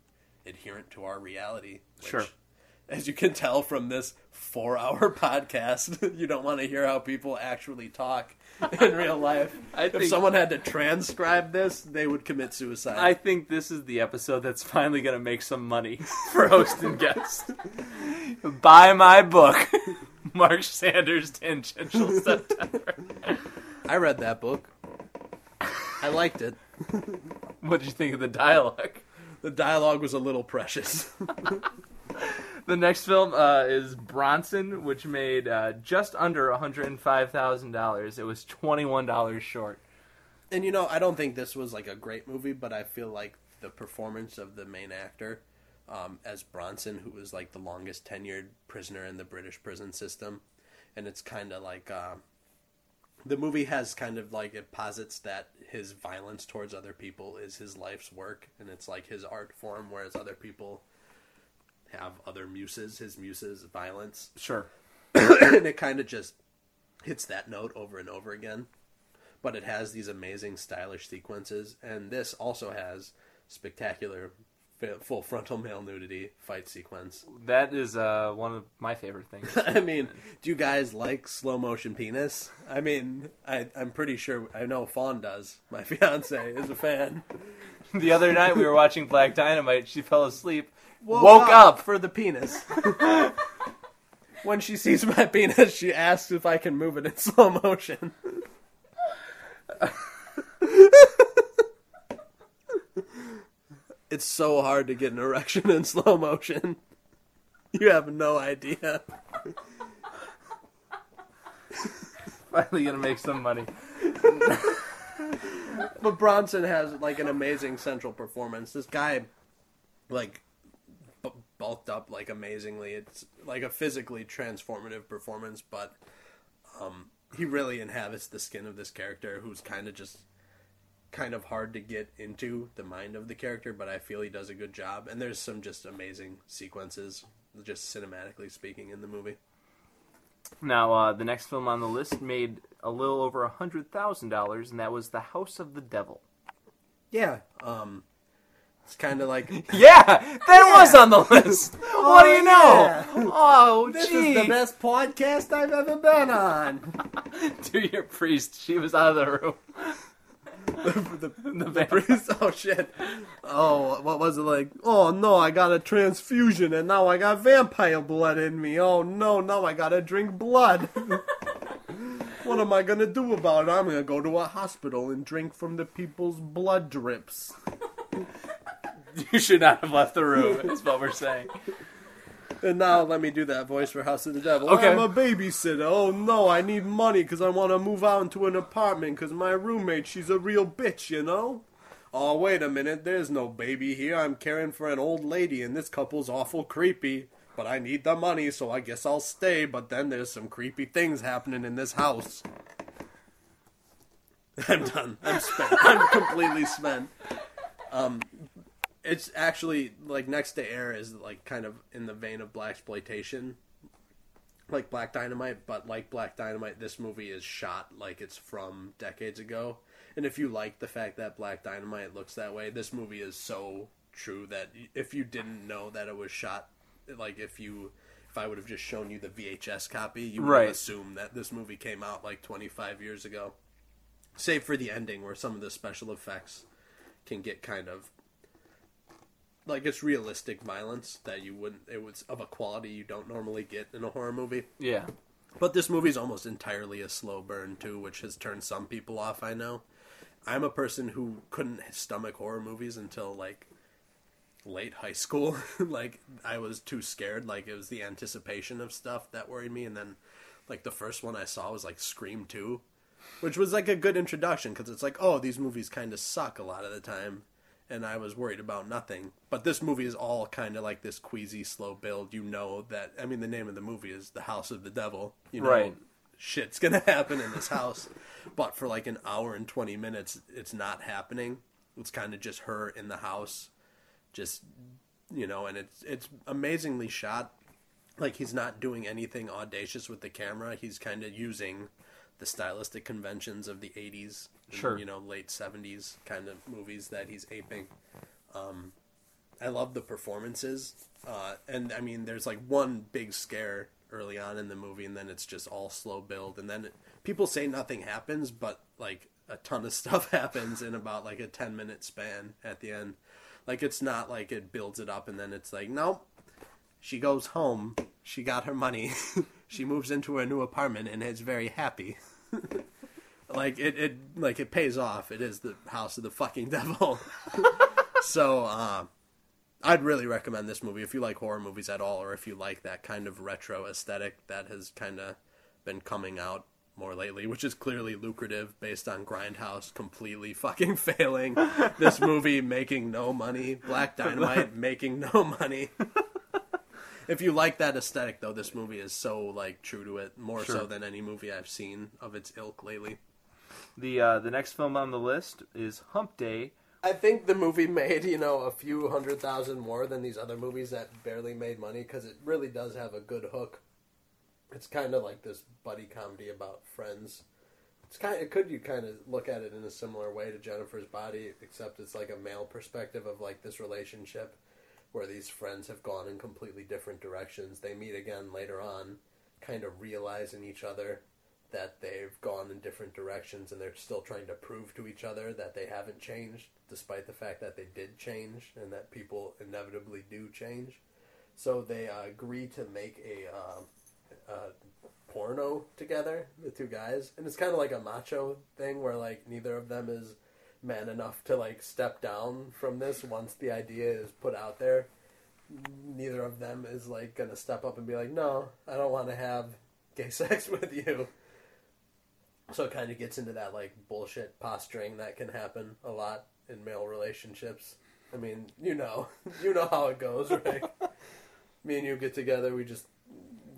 adherent to our reality. which, Sure. As you can tell from this four-hour podcast, you don't want to hear how people actually talk in real life. I if someone had to transcribe this, they would commit suicide. I think this is the episode that's finally going to make some money for host and guest. Buy my book, Mark Sanders' Tangential September. I read that book. I liked it. What did you think of the dialogue? The dialogue was a little precious. The next film uh, is Bronson, which made uh, just under $105,000. It was $21 short. and you know, I don't think this was like a great movie, but I feel like the performance of the main actor um, as Bronson, who was like the longest tenured prisoner in the British prison system, and it's kind of like uh, the movie has kind of like it posits that his violence towards other people is his life's work, and it's like his art form, whereas other people have other muses. His muses violence, Sure. and it kind of just hits that note over and over again. But it has these amazing stylish sequences, and this also has spectacular full frontal male nudity fight sequence. That is uh, one of my favorite things. I mean, do you guys like slow motion penis? I mean, I, I'm pretty sure I know Fawn does. My fiance is a fan. the other night we were watching Black Dynamite. She fell asleep, woke up. for the penis. when she sees my penis, she asks if I can move it in slow motion. It's so hard to get an erection in slow motion. You have no idea. Finally gonna make some money. But Bronson has like an amazing central performance. This guy, like, b- bulked up like amazingly. It's like a physically transformative performance, but um, he really inhabits the skin of this character, who's kind of just kind of hard to get into the mind of the character. But I feel he does a good job, and there's some just amazing sequences, just cinematically speaking, in the movie. Now, uh, the next film on the list made a little over a hundred thousand dollars, and that was The House of the Devil. Yeah, um, it's kind of like Yeah, that was on the list. what do you know? Oh, This gee. is the best podcast I've ever been on. to your priest. She was out of the room. the, The the priest. Oh shit. Oh, what was it like? Oh no, I got a transfusion and now I got vampire blood in me. Oh no, now I gotta drink blood. what am I gonna do about it? I'm gonna go to a hospital and drink from the people's blood drips. You should not have left the room. Is what we're saying. And now let me do that voice for House of the Devil. Okay. I'm a babysitter. Oh no, I need money because I want to move out into an apartment because my roommate, she's a real bitch, you know? Oh, wait a minute. There's no baby here. I'm caring for an old lady and this couple's awful creepy. But I need the money, so I guess I'll stay. But then there's some creepy things happening in this house. I'm done. I'm spent. I'm completely spent. Um, it's actually like next to air is like kind of in the vein of black exploitation like black dynamite but like black dynamite this movie is shot like it's from decades ago and if you like the fact that black dynamite looks that way this movie is so true that if you didn't know that it was shot like if you if i would have just shown you the vhs copy you would Right. assume that this movie came out like 25 years ago save for the ending where some of the special effects can get kind of like it's realistic violence that you wouldn't it was of a quality you don't normally get in a horror movie. Yeah. but this movie's almost entirely a slow burn too which has turned some people off i know. I'm a person who couldn't stomach horror movies until like late high school. Like i was too scared. Like it was the anticipation of stuff that worried me. And then like the first one i saw was like scream 2 which was like a good introduction because it's like oh these movies kind of suck a lot of the time and i was worried about nothing. But this movie is all kind of like this queasy slow build. You know that i mean the name of the movie is the house of the devil. You know Right. shit's gonna happen in this house. But for like an hour and 20 minutes it's not happening. It's kind of just her in the house. Just you know and it's it's amazingly shot. Like he's not doing anything audacious with the camera. He's kind of using the stylistic conventions of the 80s, and, Sure. you know, late 70s kind of movies that he's aping. Um, I love the performances, uh, and I mean, there's like one big scare early on in the movie, and then it's just all slow build, and then it, people say nothing happens, but like a ton of stuff happens in about like a 10 minute span at the end. Like it's not like it builds it up and then it's like, nope. She goes home. She got her money. she moves into her new apartment and is very happy. like it, it like it pays off. It is the house of the fucking devil. so uh, I'd really recommend this movie if you like horror movies at all, or if you like that kind of retro aesthetic that has kind of been coming out more lately, which is clearly lucrative based on Grindhouse completely fucking failing. this movie making no money. Black Dynamite making no money. if you like that aesthetic, though, this movie is so like true to it, more Sure. so than any movie I've seen of its ilk lately. The uh, the next film on the list is Hump Day. I think the movie made you know a few hundred thousand more than these other movies that barely made money because it really does have a good hook. It's kind of like this buddy comedy about friends. It's kind. It could you kind of look at it in a similar way to Jennifer's Body, except it's like a male perspective of like this relationship where these friends have gone in completely different directions. They meet again later on, kind of realizing each other that they've gone in different directions and they're still trying to prove to each other that they haven't changed, despite the fact that they did change and that people inevitably do change. So they uh, agree to make a uh, uh, porno together, the two guys, and it's kind of like a macho thing where like neither of them is man enough to like step down from this once the idea is put out there. Neither of them is like gonna step up and be like, "No, I don't want to have gay sex with you." So it kind of gets into that like bullshit posturing that can happen a lot in male relationships. I mean, you know, you know how it goes, right? Me and you get together, we just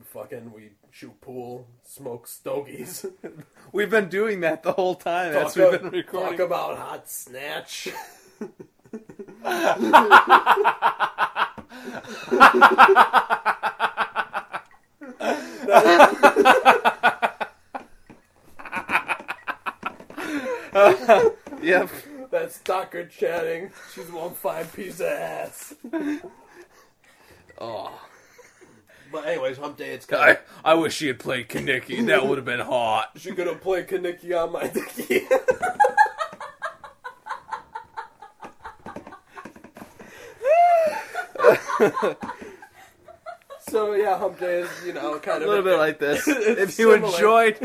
fucking we shoot pool, smoke stogies, We've been doing that the whole time. That's talk, we've been recording. talk about hot snatch. Yep. That's Stockard Channing. She's one fine piece of ass. Oh. But anyways, hump day. It's kind I, I wish she had played Kenickie. That would have been hot. she gonna play Kenickie on my dicky. so yeah, hump day is you know kind of A of little bit like this. If you similar. enjoyed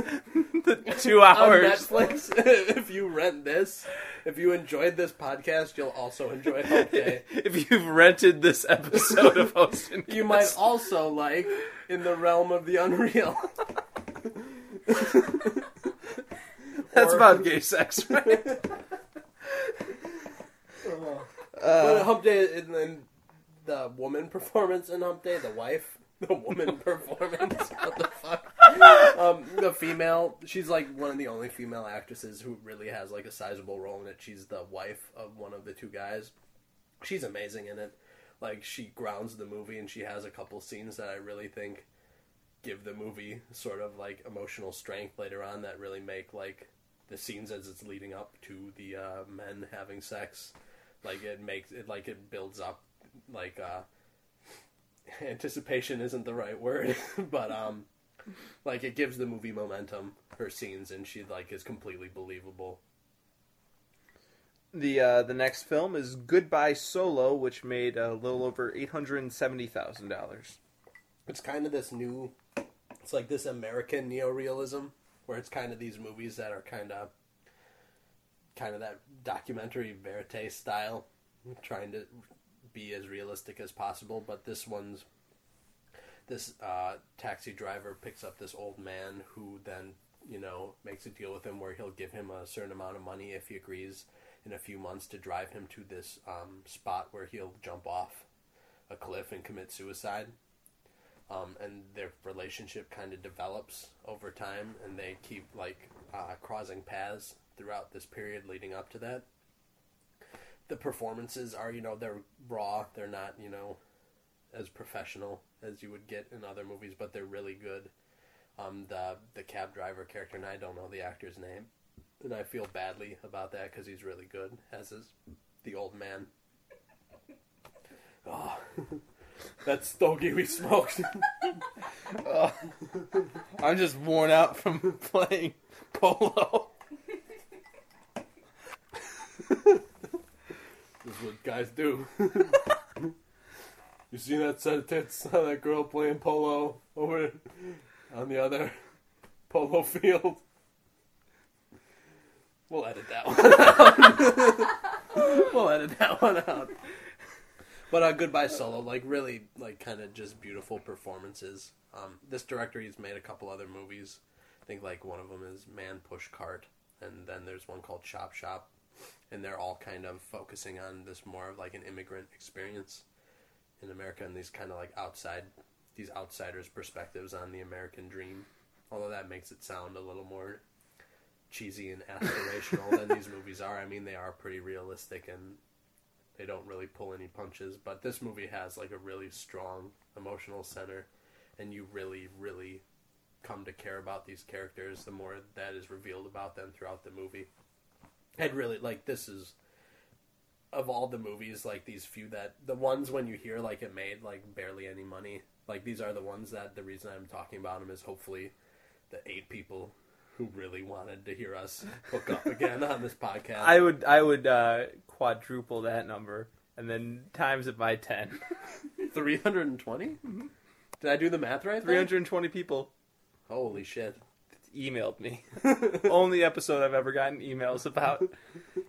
the two on hours, Netflix. if you rent this, if you enjoyed this podcast, you'll also enjoy hump day. if you've rented this episode of Host and You might also like in the realm of the unreal. That's or- about gay sex, right? Uh, but Hump Day and then the woman performance in Hump Day, the wife, the woman performance. What the fuck? Um, the female, she's like one of the only female actresses who really has like a sizable role in it. She's the wife of one of the two guys. She's amazing in it. Like she grounds the movie, and she has a couple scenes that I really think give the movie sort of like emotional strength later on that really make like the scenes as it's leading up to the uh, men having sex like it makes it like it builds up like uh anticipation isn't the right word but um like it gives the movie momentum her scenes and she like is completely believable The uh, the next film is Goodbye Solo, which made a little over eight hundred and seventy thousand dollars. it's kind of this new it's like this american neorealism where it's kind of these movies that are kind of kind of that documentary verite style trying to be as realistic as possible but this one's this uh, taxi driver picks up this old man who then you know makes a deal with him where he'll give him a certain amount of money if he agrees in a few months to drive him to this um, spot where he'll jump off a cliff and commit suicide um, and their relationship kind of develops over time, and they keep like uh, crossing paths throughout this period leading up to that. The performances are, you know, they're raw. They're not, you know, as professional as you would get in other movies, but they're really good. Um, the the cab driver character, and I don't know the actor's name, and I feel badly about that because he's really good. As is the old man. Oh, that stogie we smoked. I'm just worn out from playing polo. This is what guys do. you see that set of tits on that girl playing polo over on the other polo field? We'll edit that one out. we'll edit that one out. But uh, Goodbye Solo, like really, like kind of just beautiful performances. Um, this director, he's made a couple other movies. I think like one of them is Man Push Cart, and then there's one called Chop Shop, and they're all kind of focusing on this more of like an immigrant experience in America and these kind of like outside, these outsiders' perspectives on the American dream. Although that makes it sound a little more cheesy and aspirational than these movies are. I mean, they are pretty realistic and they don't really pull any punches. But this movie has like a really strong emotional center, and you really, really come to care about these characters the more that is revealed about them throughout the movie. I'd really like this is of all the movies like these few that the ones when you hear like it made like barely any money like these are the ones that the reason I'm talking about them is hopefully the eight people who really wanted to hear us hook up again on this podcast. I would I would uh, quadruple that number and then times it by ten. 320? Did I do the math right? Three hundred and twenty hundred and twenty people Holy shit. Emailed me. Only episode I've ever gotten emails about.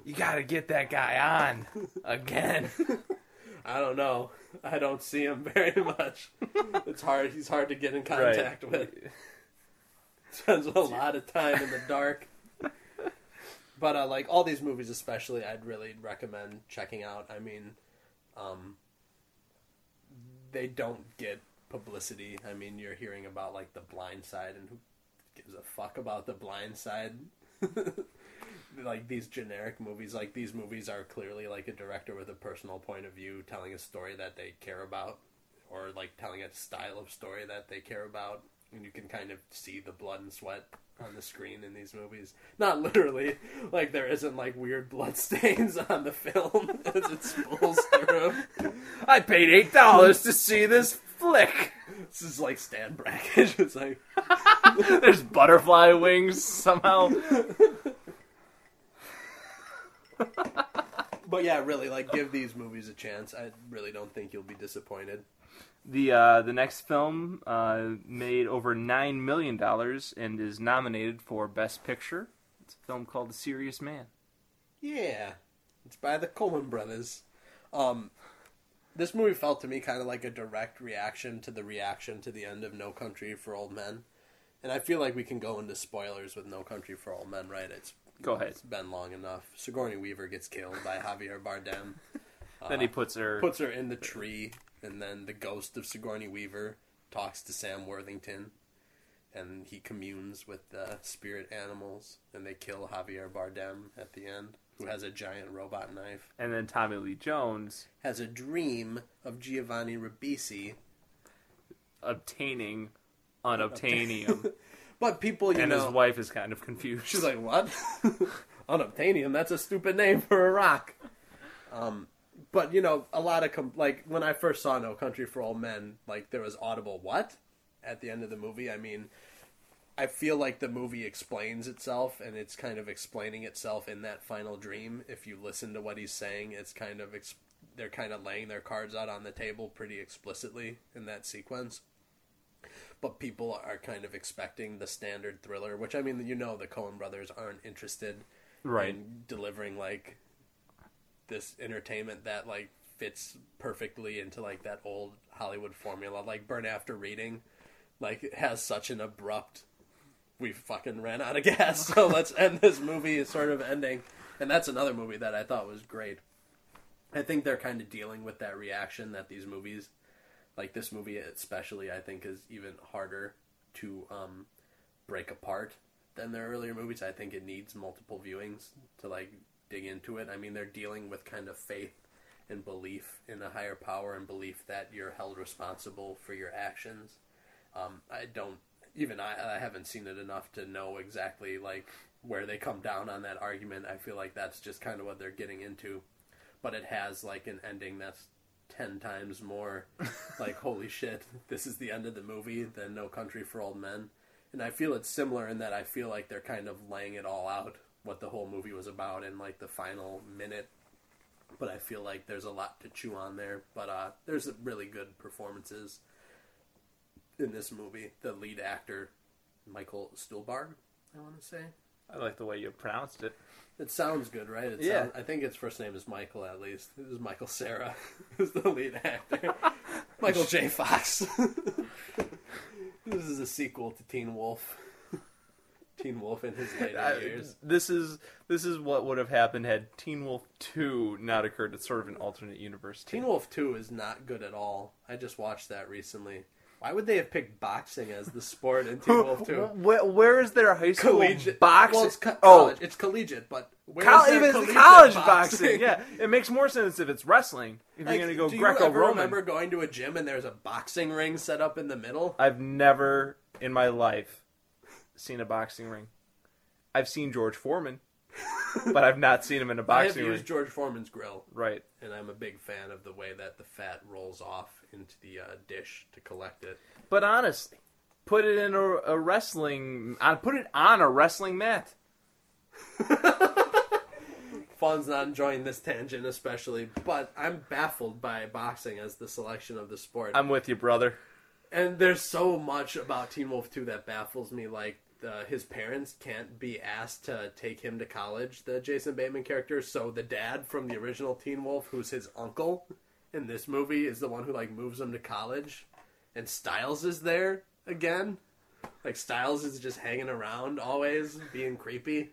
You got to get that guy on again. I don't know. I don't see him very much. It's hard. He's hard to get in contact with. Spends a lot of time in the dark. But uh, like all these movies, especially, I'd really recommend checking out. I mean, um, they don't get publicity. I mean, you're hearing about like the Blind Side, and who gives a fuck about the Blind Side? like these generic movies, like these movies are clearly like a director with a personal point of view, telling a story that they care about, or like telling a style of story that they care about, and you can kind of see the blood and sweat on the screen in these movies. Not literally, like there isn't like weird blood stains on the film as it spools through. I paid eight dollars to see this flick. This is like Stan Brakhage. It's like There's butterfly wings somehow. But yeah, really, like give these movies a chance. I really don't think you'll be disappointed. The uh, the next film uh, made over nine million dollars and is nominated for Best Picture. It's a film called The Serious Man. Yeah, it's by the Coen Brothers. Um, this movie felt to me kind of like a direct reaction to the reaction to the end of No Country for Old Men, and I feel like we can go into spoilers with No Country for Old Men, right? It's Go ahead. It's been long enough. Sigourney Weaver gets killed by Javier Bardem. then he uh, puts her. puts her in the tree, and then the ghost of Sigourney Weaver talks to Sam Worthington, and he communes with the spirit animals, and they kill Javier Bardem at the end, who has a giant robot knife. and then Tommy Lee Jones Has a dream of Giovanni Ribisi, obtaining unobtainium, but people, you and know, his wife is kind of confused. She's like, what? Unobtainium? That's a stupid name for a rock. Um, but you know, a lot of com- like when I first saw No Country for Old Men, like there was audible what at the end of the movie. I mean, I feel like the movie explains itself, and it's kind of explaining itself in that final dream. If you listen to what he's saying, it's kind of ex- they're kind of laying their cards out on the table pretty explicitly in that sequence but people are kind of expecting the standard thriller, which I mean, you know, the Coen brothers aren't interested right. in delivering like this entertainment that like fits perfectly into like that old Hollywood formula. Like Burn After Reading, like it has such an abrupt. We fucking ran out of gas, so let's end this movie. Sort of ending, and that's another movie that I thought was great. I think they're kind of dealing with that reaction that these movies like this movie especially i think is even harder to um, break apart than their earlier movies i think it needs multiple viewings to like dig into it i mean they're dealing with kind of faith and belief in a higher power and belief that you're held responsible for your actions. Um, I don't even I, I haven't seen it enough to know exactly like where they come down on that argument. I feel like that's just kind of what they're getting into, but it has like an ending that's ten times more like holy shit, this is the end of the movie than No Country for Old Men. And I feel it's similar in that I feel like they're kind of laying it all out what the whole movie was about in like the final minute. But I feel like there's a lot to chew on there. But uh, there's really good performances in this movie. The lead actor, Michael Stuhlbarg, I want to say. I like the way you pronounced it. It sounds good, right? It Yeah. sound- I think its first name is Michael, at least. This is Michael Cera, who's the lead actor. Michael J. Fox. this is a sequel to Teen Wolf. Teen Wolf in his later I- years. this is this is what would have happened had Teen Wolf Two not occurred. It's sort of an alternate universe. Teen Wolf 2 is not good at all. I just watched that recently. Why would they have picked boxing as the sport in Teen Wolf 2? Where, where is their high school Collegiate boxing? Well, it's co- oh, college. It's collegiate, but where's Col- their even collegiate college boxing. Yeah, it makes more sense if it's wrestling. If Like, you're gonna go do you ever Greco-Roman. remember going to a gym and there's a boxing ring set up in the middle? I've never in my life seen a boxing ring. I've seen George Foreman, but I've not seen him in a I have boxing ring. used George Foreman's grill, Right. and I'm a big fan of the way that the fat rolls off into the uh, dish to collect it. But honestly, put it in a, a wrestling. Uh, put it on a wrestling mat. Fawn's not enjoying this tangent, especially, but I'm baffled by boxing as the selection of the sport. I'm with you, brother. and there's so much about Teen Wolf 2 that baffles me. Like, the, his parents can't be asked to take him to college, the Jason Bateman character. So the dad from the original Teen Wolf, who's his uncle in this movie, is the one who, like, moves him to college. And Stiles is there again. Like, Stiles is just hanging around always, being creepy.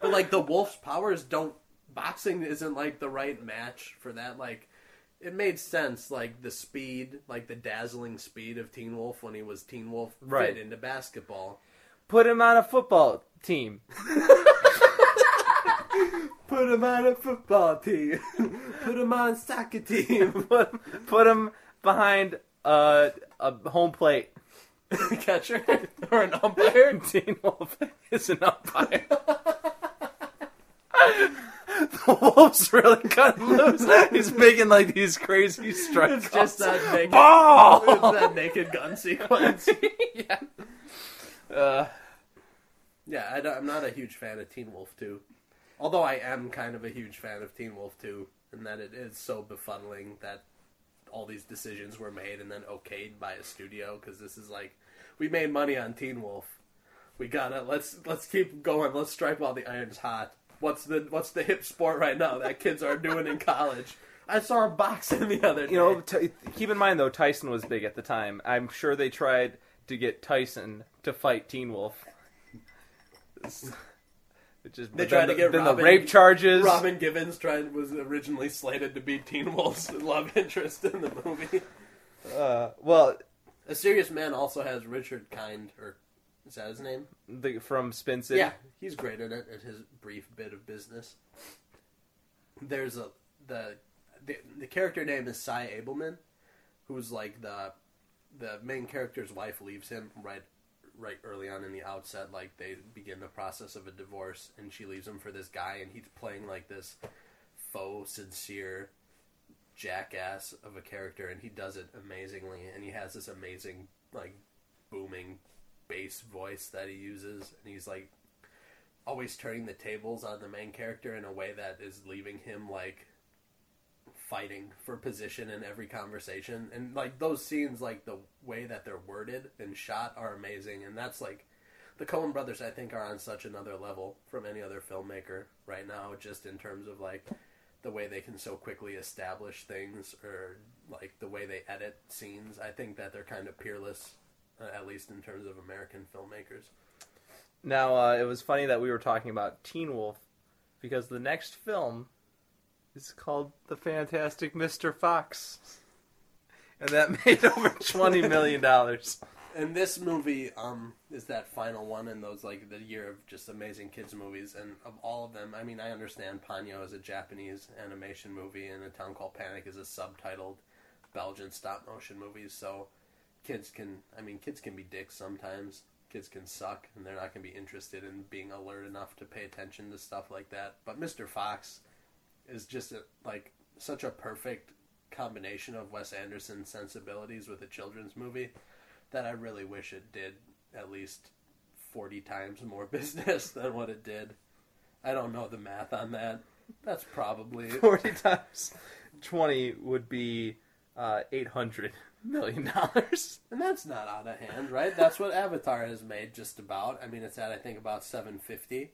But, like, the Wolf's powers don't. Boxing isn't, like, the right match for that. Like, it made sense, like the speed, like the dazzling speed of Teen Wolf when he was Teen Wolf Right. fit into basketball. Put him on a football team. Put him on a football team. Put him on soccer team. Put put him behind a a home plate. Catcher or an umpire. Teen Wolf is an umpire. the Wolf's really cutting loose. He's making like these crazy strikes. It's just that naked, ball. it's that naked gun sequence. yeah. Uh, Yeah, I don't, I'm not a huge fan of Teen Wolf 2. Although I am kind of a huge fan of Teen Wolf 2, in that it is so befuddling that all these decisions were made and then okayed by a studio. Because this is like, we made money on Teen Wolf. We gotta let's let's keep going. Let's strike while the iron's hot. What's the what's the hip sport right now that kids are doing in college? I saw a boxing the other day. you know, t- keep in mind though, Tyson was big at the time. I'm sure they tried to get Tyson to fight Teen Wolf. It just They tried then to the- get then Robin- the rape charges. Robin Givens tried was originally slated to be Teen Wolf's love interest in the movie. Uh, well, A Serious Man also has Richard Kind, or is that his name? the, from Spin City. Yeah, he's great in it. In his brief bit of business. There's a the the, the character name is Sy Ableman, who's like the the main character's wife leaves him right right early on in the outset. Like they begin the process of a divorce, and she leaves him for this guy, and he's playing like this faux sincere jackass of a character, and he does it amazingly. And he has this amazing like booming bass voice that he uses, and he's like always turning the tables on the main character in a way that is leaving him like fighting for position in every conversation. And like those scenes like the way that they're worded and shot are amazing. And that's like the Coen brothers I think are on such another level from any other filmmaker right now just in terms of like the way they can so quickly establish things or like the way they edit scenes. I think that they're kind of peerless uh, at least in terms of American filmmakers Now, uh, it was funny that we were talking about Teen Wolf because the next film is called The Fantastic Mr. Fox. And that made over $20 million. And this movie um, is that final one in those like the year of just amazing kids movies, and of all of them, I mean, I understand Ponyo is a Japanese animation movie, and A Town Called Panic is a subtitled Belgian stop motion movie. So kids can, I mean, kids can be dicks sometimes. Kids can suck, and they're not going to be interested in being alert enough to pay attention to stuff like that. But Mr. Fox is just a, like such a perfect combination of Wes Anderson's sensibilities with a children's movie that I really wish it did at least 40 times more business than what it did. I don't know the math on that. That's probably 40 times 20 would be uh, 800 million dollars. and that's not out of hand, right? That's what Avatar has made just about. I mean, it's at I think about 750.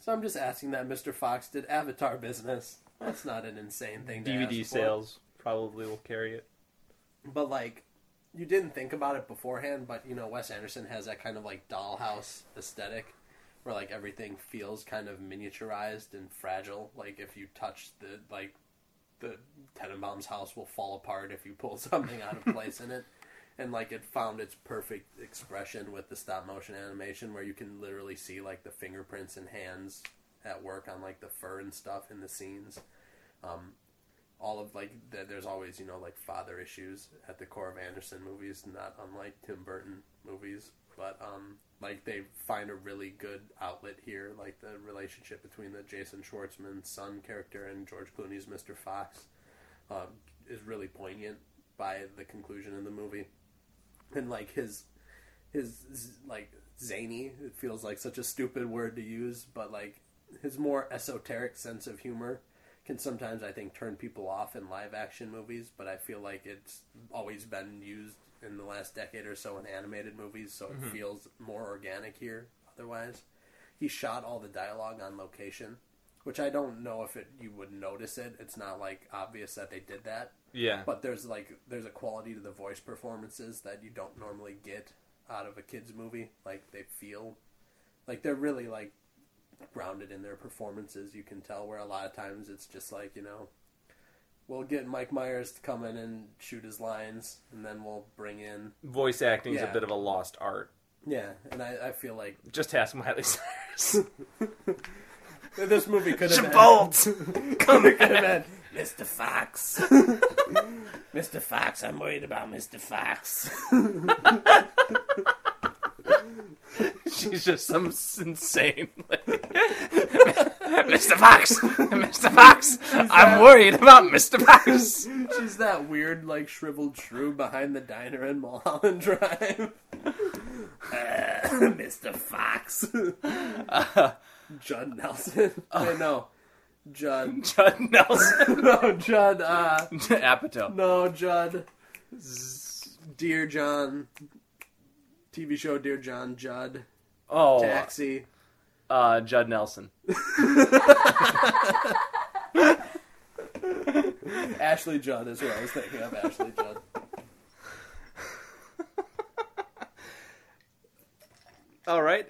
So I'm just asking that Mr. Fox did Avatar business. That's not an insane thing to DVD ask for. sales probably will carry it. But like, you didn't think about it beforehand, but you know, Wes Anderson has that kind of like dollhouse aesthetic, where like everything feels kind of miniaturized and fragile. Like if you touch the like, the Tenenbaum's house will fall apart if you pull something out of place in it. And like it found its perfect expression with the stop motion animation, where you can literally see like the fingerprints and hands at work on like the fur and stuff in the scenes. Um, all of like th- there's always you know like father issues at the core of Anderson movies, not unlike Tim Burton movies. But um, like they find a really good outlet here, like the relationship between the Jason Schwartzman son character and George Clooney's Mr. Fox um, is really poignant by the conclusion of the movie, and like his his like zany. It feels like such a stupid word to use, but like his more esoteric sense of humor can sometimes I think turn people off in live action movies, but I feel like it's always been used in the last decade or so in animated movies, so it mm-hmm. feels more organic here. Otherwise, he shot all the dialogue on location, which I don't know if it you would notice it. It's not like obvious that they did that, Yeah. but there's like there's a quality to the voice performances that you don't normally get out of a kids movie. Like they feel like they're really like grounded in their performances. You can tell where a lot of times it's just like you know, we'll get Mike Myers to come in and shoot his lines, and then we'll bring in Voice acting is Yeah. a bit of a lost art. yeah. And I, I feel like Just ask Miley Cyrus. this movie could have been! Come could have been Mr. Fox. Mr. Fox, I'm worried about Mr. Fox. She's just some insane. Mr. Fox! Mr. Fox! I'm worried about Mr. Fox! She's that weird, like, shriveled shrew behind the diner in Mulholland Drive. Uh, Mr. Fox. Judd Nelson. I know. Judd. Judd Nelson. No, Judd. Uh, Apatow. no, Judd. Dear John. TV show Dear John Judd. Oh, Taxi. Uh, Judd Nelson. Ashley Judd is who I was thinking of. Ashley Judd. All right.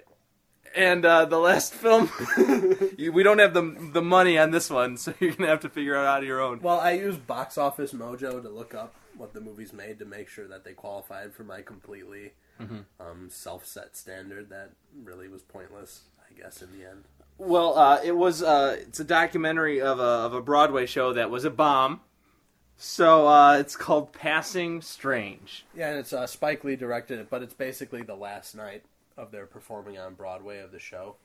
And uh, the last film, you- we don't have the the money on this one, so you're gonna have to figure it out on your own. Well, I used Box Office Mojo to look up what the movies made to make sure that they qualified for my completely um, self-set standard. That really was pointless, I guess, in the end. Well, uh, it was uh, it's a documentary of a of a Broadway show that was a bomb. So uh, it's called Passing Strange. Yeah, and it's uh, Spike Lee directed it, but it's basically the last night of their performing on Broadway of the show.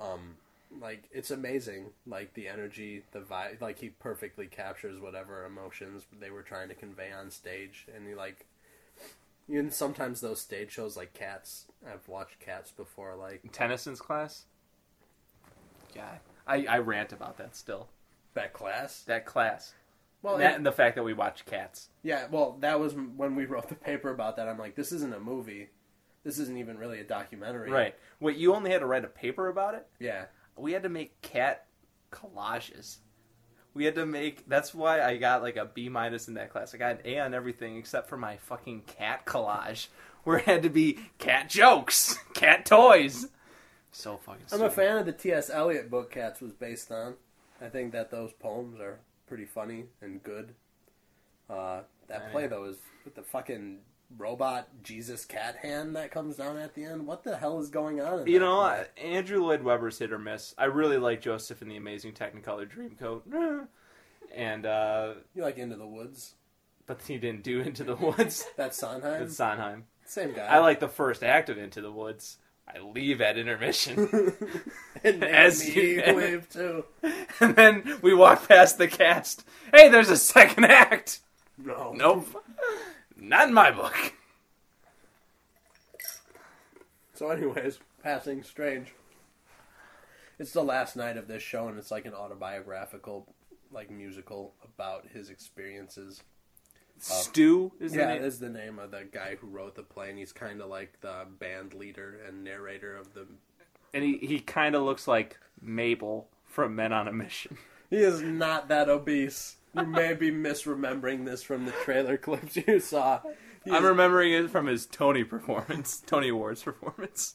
Um, like it's amazing, like the energy, the vibe. Like he perfectly captures whatever emotions they were trying to convey on stage, and he like. Even sometimes those stage shows like Cats, I've watched Cats before. Like Tennyson's class. Yeah, I, I rant about that still. that class. That class. Well, that and- and the fact that we watch Cats. Yeah, well, that was when we wrote the paper about that. I'm like, this isn't a movie. This isn't even really a documentary. Right. Wait, you only had to write a paper about it? Yeah. we had to make cat collages. We had to make. That's why I got like a B minus in that class. I got an A on everything except for my fucking cat collage, where it had to be cat jokes, cat toys. So fucking. I'm a fan of the T.S. Eliot book Cats was based on. I think that those poems are pretty funny and good. Uh, that play, though, is with the fucking robot Jesus cat hand that comes down at the end. What the hell is going on? In You know. I- Andrew Lloyd Webber's hit or miss. I really like Joseph in the Amazing Technicolor Dreamcoat, and uh, you like Into the Woods? but he didn't do Into the Woods. That's Sondheim. It's Sondheim. Same guy. I like the first act of Into the Woods. I leave at intermission, and as you- wave too. and then we walk past the cast. Hey, there's a second act. No, Nope, not in my book. So, anyways, passing strange. It's the last night of this show, and it's like an autobiographical, like musical about his experiences. Um, Stew is the Yeah, name? is the name of the guy who wrote the play, and he's kind of like the band leader and narrator of the. and he he kind of looks like Mabel from Men on a Mission. He is not that obese. You may be misremembering this from the trailer clips you saw. He I'm is- remembering it from his Tony performance, Tony Awards performance,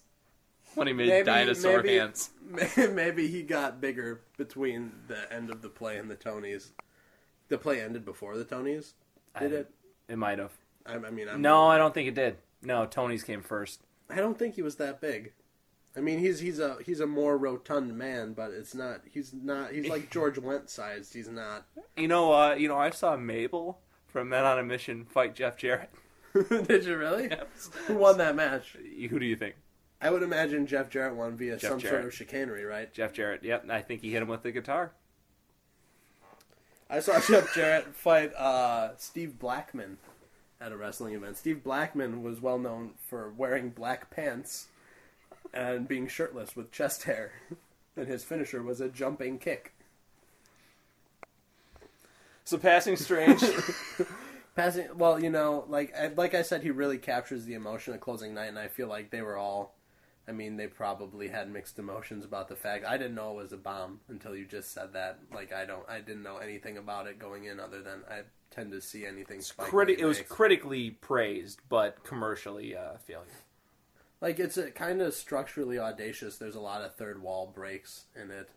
when he made Maybe- dinosaur maybe- hands. Maybe he got bigger between the end of the play and the Tonys. The play ended before the Tonys. Did I- it? It might have. I, I mean, I'm, No, I don't think it did. No, Tony's came first. I don't think he was that big. I mean, he's he's a he's a more rotund man, but it's not. He's not. He's like George Wendt sized. He's not. You know, uh, you know, I saw Mabel from Men on a Mission fight Jeff Jarrett. Did you really? Who won that match? Who do you think? I would imagine Jeff Jarrett won via Jeff some sort of chicanery, right? Jeff Jarrett. Yep, I think he hit him with the guitar. I saw Jeff Jarrett fight uh, Steve Blackman at a wrestling event. Steve Blackman was well known for wearing black pants and being shirtless with chest hair, and his finisher was a jumping kick. So passing strange. Passing, well, you know, like I- like I said, he really captures the emotion of closing night, and I feel like they were all. I mean, they probably had mixed emotions about the fact. I didn't know it was a bomb until you just said that. Like I don't, I didn't know anything about it going in, other than I tend to see anything. Spike Criti- it was critically praised, but commercially uh, failure. Like it's kind of structurally audacious. There's a lot of third wall breaks in it.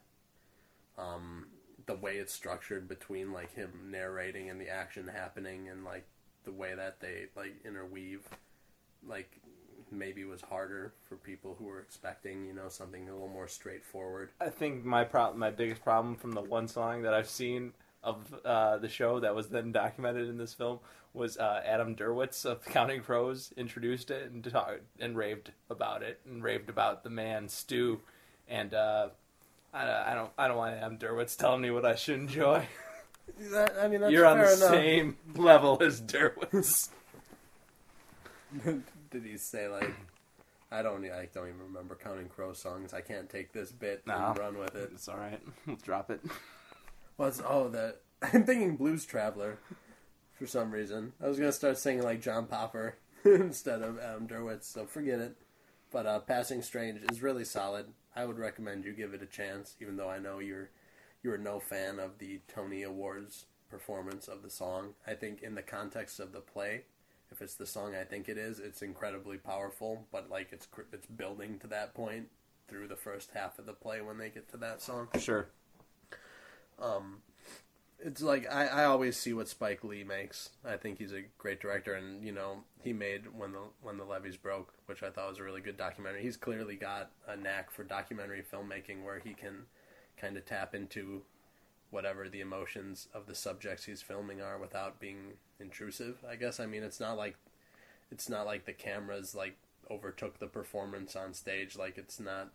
Um, the way it's structured between like him narrating and the action happening, and like the way that they like interweave, like maybe was harder for people who were expecting you know something a little more straightforward. I think my problem, my biggest problem from the one song that I've seen of uh, the show that was then documented in this film was uh, Adam Duritz of Counting Crows introduced it and talked and raved about it and raved about the man Stew, and uh, I, I don't I don't want Adam Duritz telling me what I should enjoy. That, I mean, that's You're on the enough. same level as Duritz. Did he say like? I don't. I don't even remember Counting Crow songs. I can't take this bit No. and run with it. it's all right. We'll drop it. Was oh the I'm thinking Blues Traveler for some reason. I was gonna start singing like John Popper instead of Adam Duritz, so forget it. But uh, Passing Strange is really solid. I would recommend you give it a chance, even though I know you're you're no fan of the Tony Awards performance of the song. I think in the context of the play, if it's the song I think it is, it's incredibly powerful. But like it's it's building to that point through the first half of the play when they get to that song Sure. Um, it's like I, I always see what Spike Lee makes. I think he's a great director, and you know he made when the when the levees broke, which I thought was a really good documentary. He's clearly got a knack for documentary filmmaking, where he can kind of tap into whatever the emotions of the subjects he's filming are without being intrusive. I guess I mean it's not like it's not like the cameras like overtook the performance on stage. Like it's not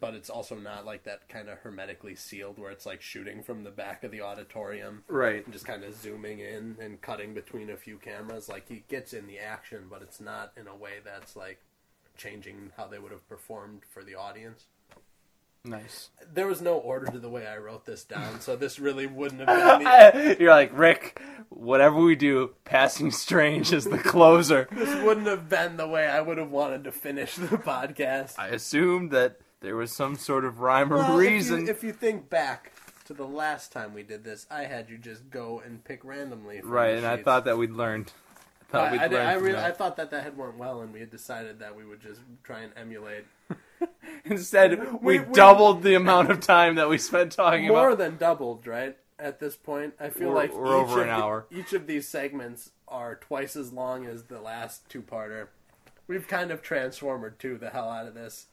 but it's also not like that kind of hermetically sealed where it's like shooting from the back of the auditorium Right. and just kind of zooming in and cutting between a few cameras. Like he gets in the action, but it's not in a way that's like changing how they would have performed for the audience. Nice. There was no order to the way I wrote this down, so this really wouldn't have been me. You're like Rick. Whatever we do, passing strange is the closer. This wouldn't have been the way I would have wanted to finish the podcast. I assumed that there was some sort of rhyme or Well, if you- reason. If you, think back to the last time we did this, I had you just go and pick randomly. From right, and I thought that we'd learned. I thought I, we'd I, learned I really, that. I thought that that had went well, and we had decided that we would just try and emulate Instead, we, we- we- doubled the amount of time that we spent talking more about. than doubled, right? at this point. I feel We're- like we're each over of an the- hour. each of these segments are twice as long as the last two-parter. We've kind of transformed to the hell out of this,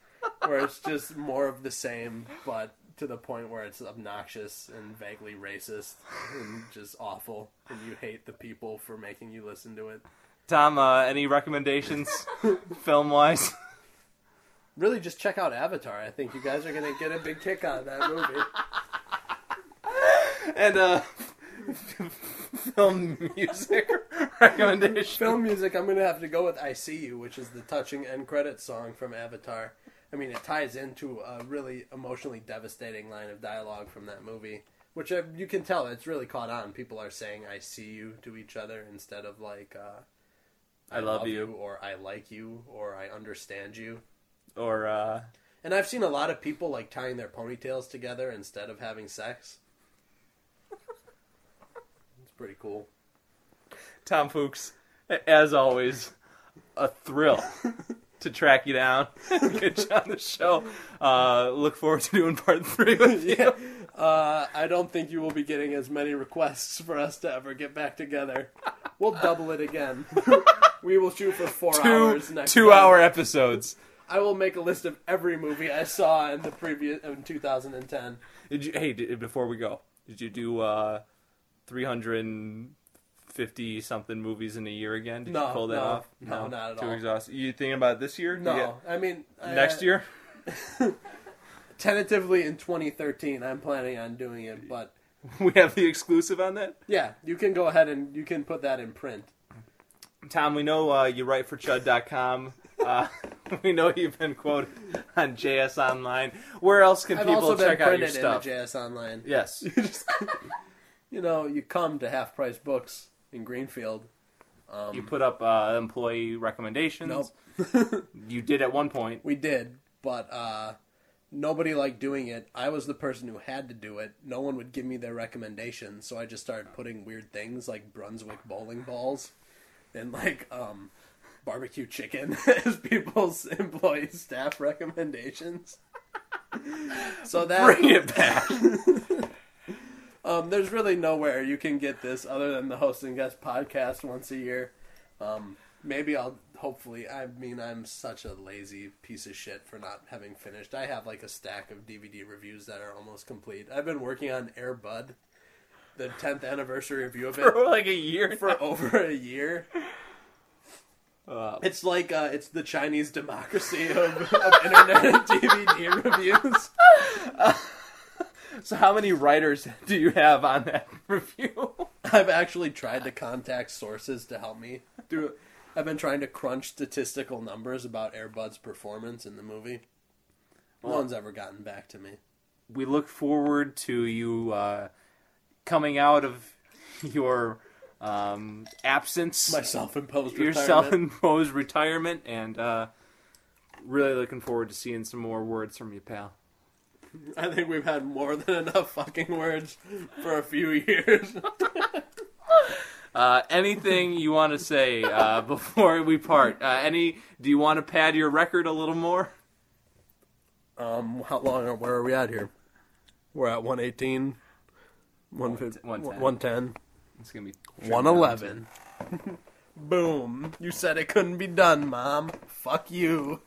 where it's just more of the same, but to the point where it's obnoxious and vaguely racist and just awful, and you hate the people for making you listen to it. Tom, uh, any recommendations, film wise? Really, just check out Avatar. I think you guys are gonna get a big kick out of that movie. and uh, film music recommendation. Film music, I'm gonna have to go with "I See You," which is the touching end credit song from Avatar. I mean, it ties into a really emotionally devastating line of dialogue from that movie, which uh, you can tell it's really caught on. People are saying "I see you" to each other instead of like uh, I love you. or "I like you" or "I understand you." Or uh, And I've seen a lot of people like tying their ponytails together instead of having sex. it's pretty cool. Tom Fuchs, as always, a thrill to track you down get you on the show. Uh, look forward to doing part three with you. yeah. Uh, I don't think you will be getting as many requests for us to ever get back together. We'll double it again. we will shoot for four Two hours next two time. hour episodes. I will make a list of every movie I saw in the previous in 2010. Did you? Hey, did, before we go, did you do uh, three hundred and fifty something movies in a year again? Did No, you pull that no, off? no, not at Too all. exhausted. You thinking about it this year? No, get- I mean I- next year. tentatively in 2013. I'm planning on doing it, but We have the exclusive on that. yeah, you can go ahead and you can put that in print. Tom, we know uh, you write for Chud.com. Uh, we know you've been quoted on JS Online. Where else can I've people also been check out your printed stuff? in the JS Online. Yes. You know, you come to Half Price Books in Greenfield. Um, You put up uh, employee recommendations. Nope. You did at one point. We did, but uh, nobody liked doing it. I was the person who had to do it. No one would give me their recommendations, so I just started putting weird things like Brunswick bowling balls and like um, barbecue chicken as people's employee staff recommendations. so that Bring it back. Um, there's really nowhere you can get this other than the host and guest podcast once a year. Um, maybe I'll hopefully. I mean, I'm such a lazy piece of shit for not having finished. I have like a stack of DVD reviews that are almost complete. I've been working on Air Bud, the 10th anniversary review of it for like a year. for over a year. Uh, It's like uh, it's the Chinese democracy of, of internet and DVD reviews. so, how many writers do you have on that review? I've actually tried to contact sources to help me it. I've been trying to crunch statistical numbers about Airbud's performance in the movie. No Well- one's ever gotten back to me. we look forward to you uh, coming out of your um, absence, My self-imposed your retirement. self-imposed retirement, and uh, really looking forward to seeing some more words from you, pal. I think we've had more than enough fucking words for a few years. Uh, anything you want to say uh, before we part? Uh, any? Do you want to pad your record a little more? um, how long? Are, where are we at here? We're at 118, 110. 110. It's gonna be 111. Boom! You said it couldn't be done, Mom. Fuck you.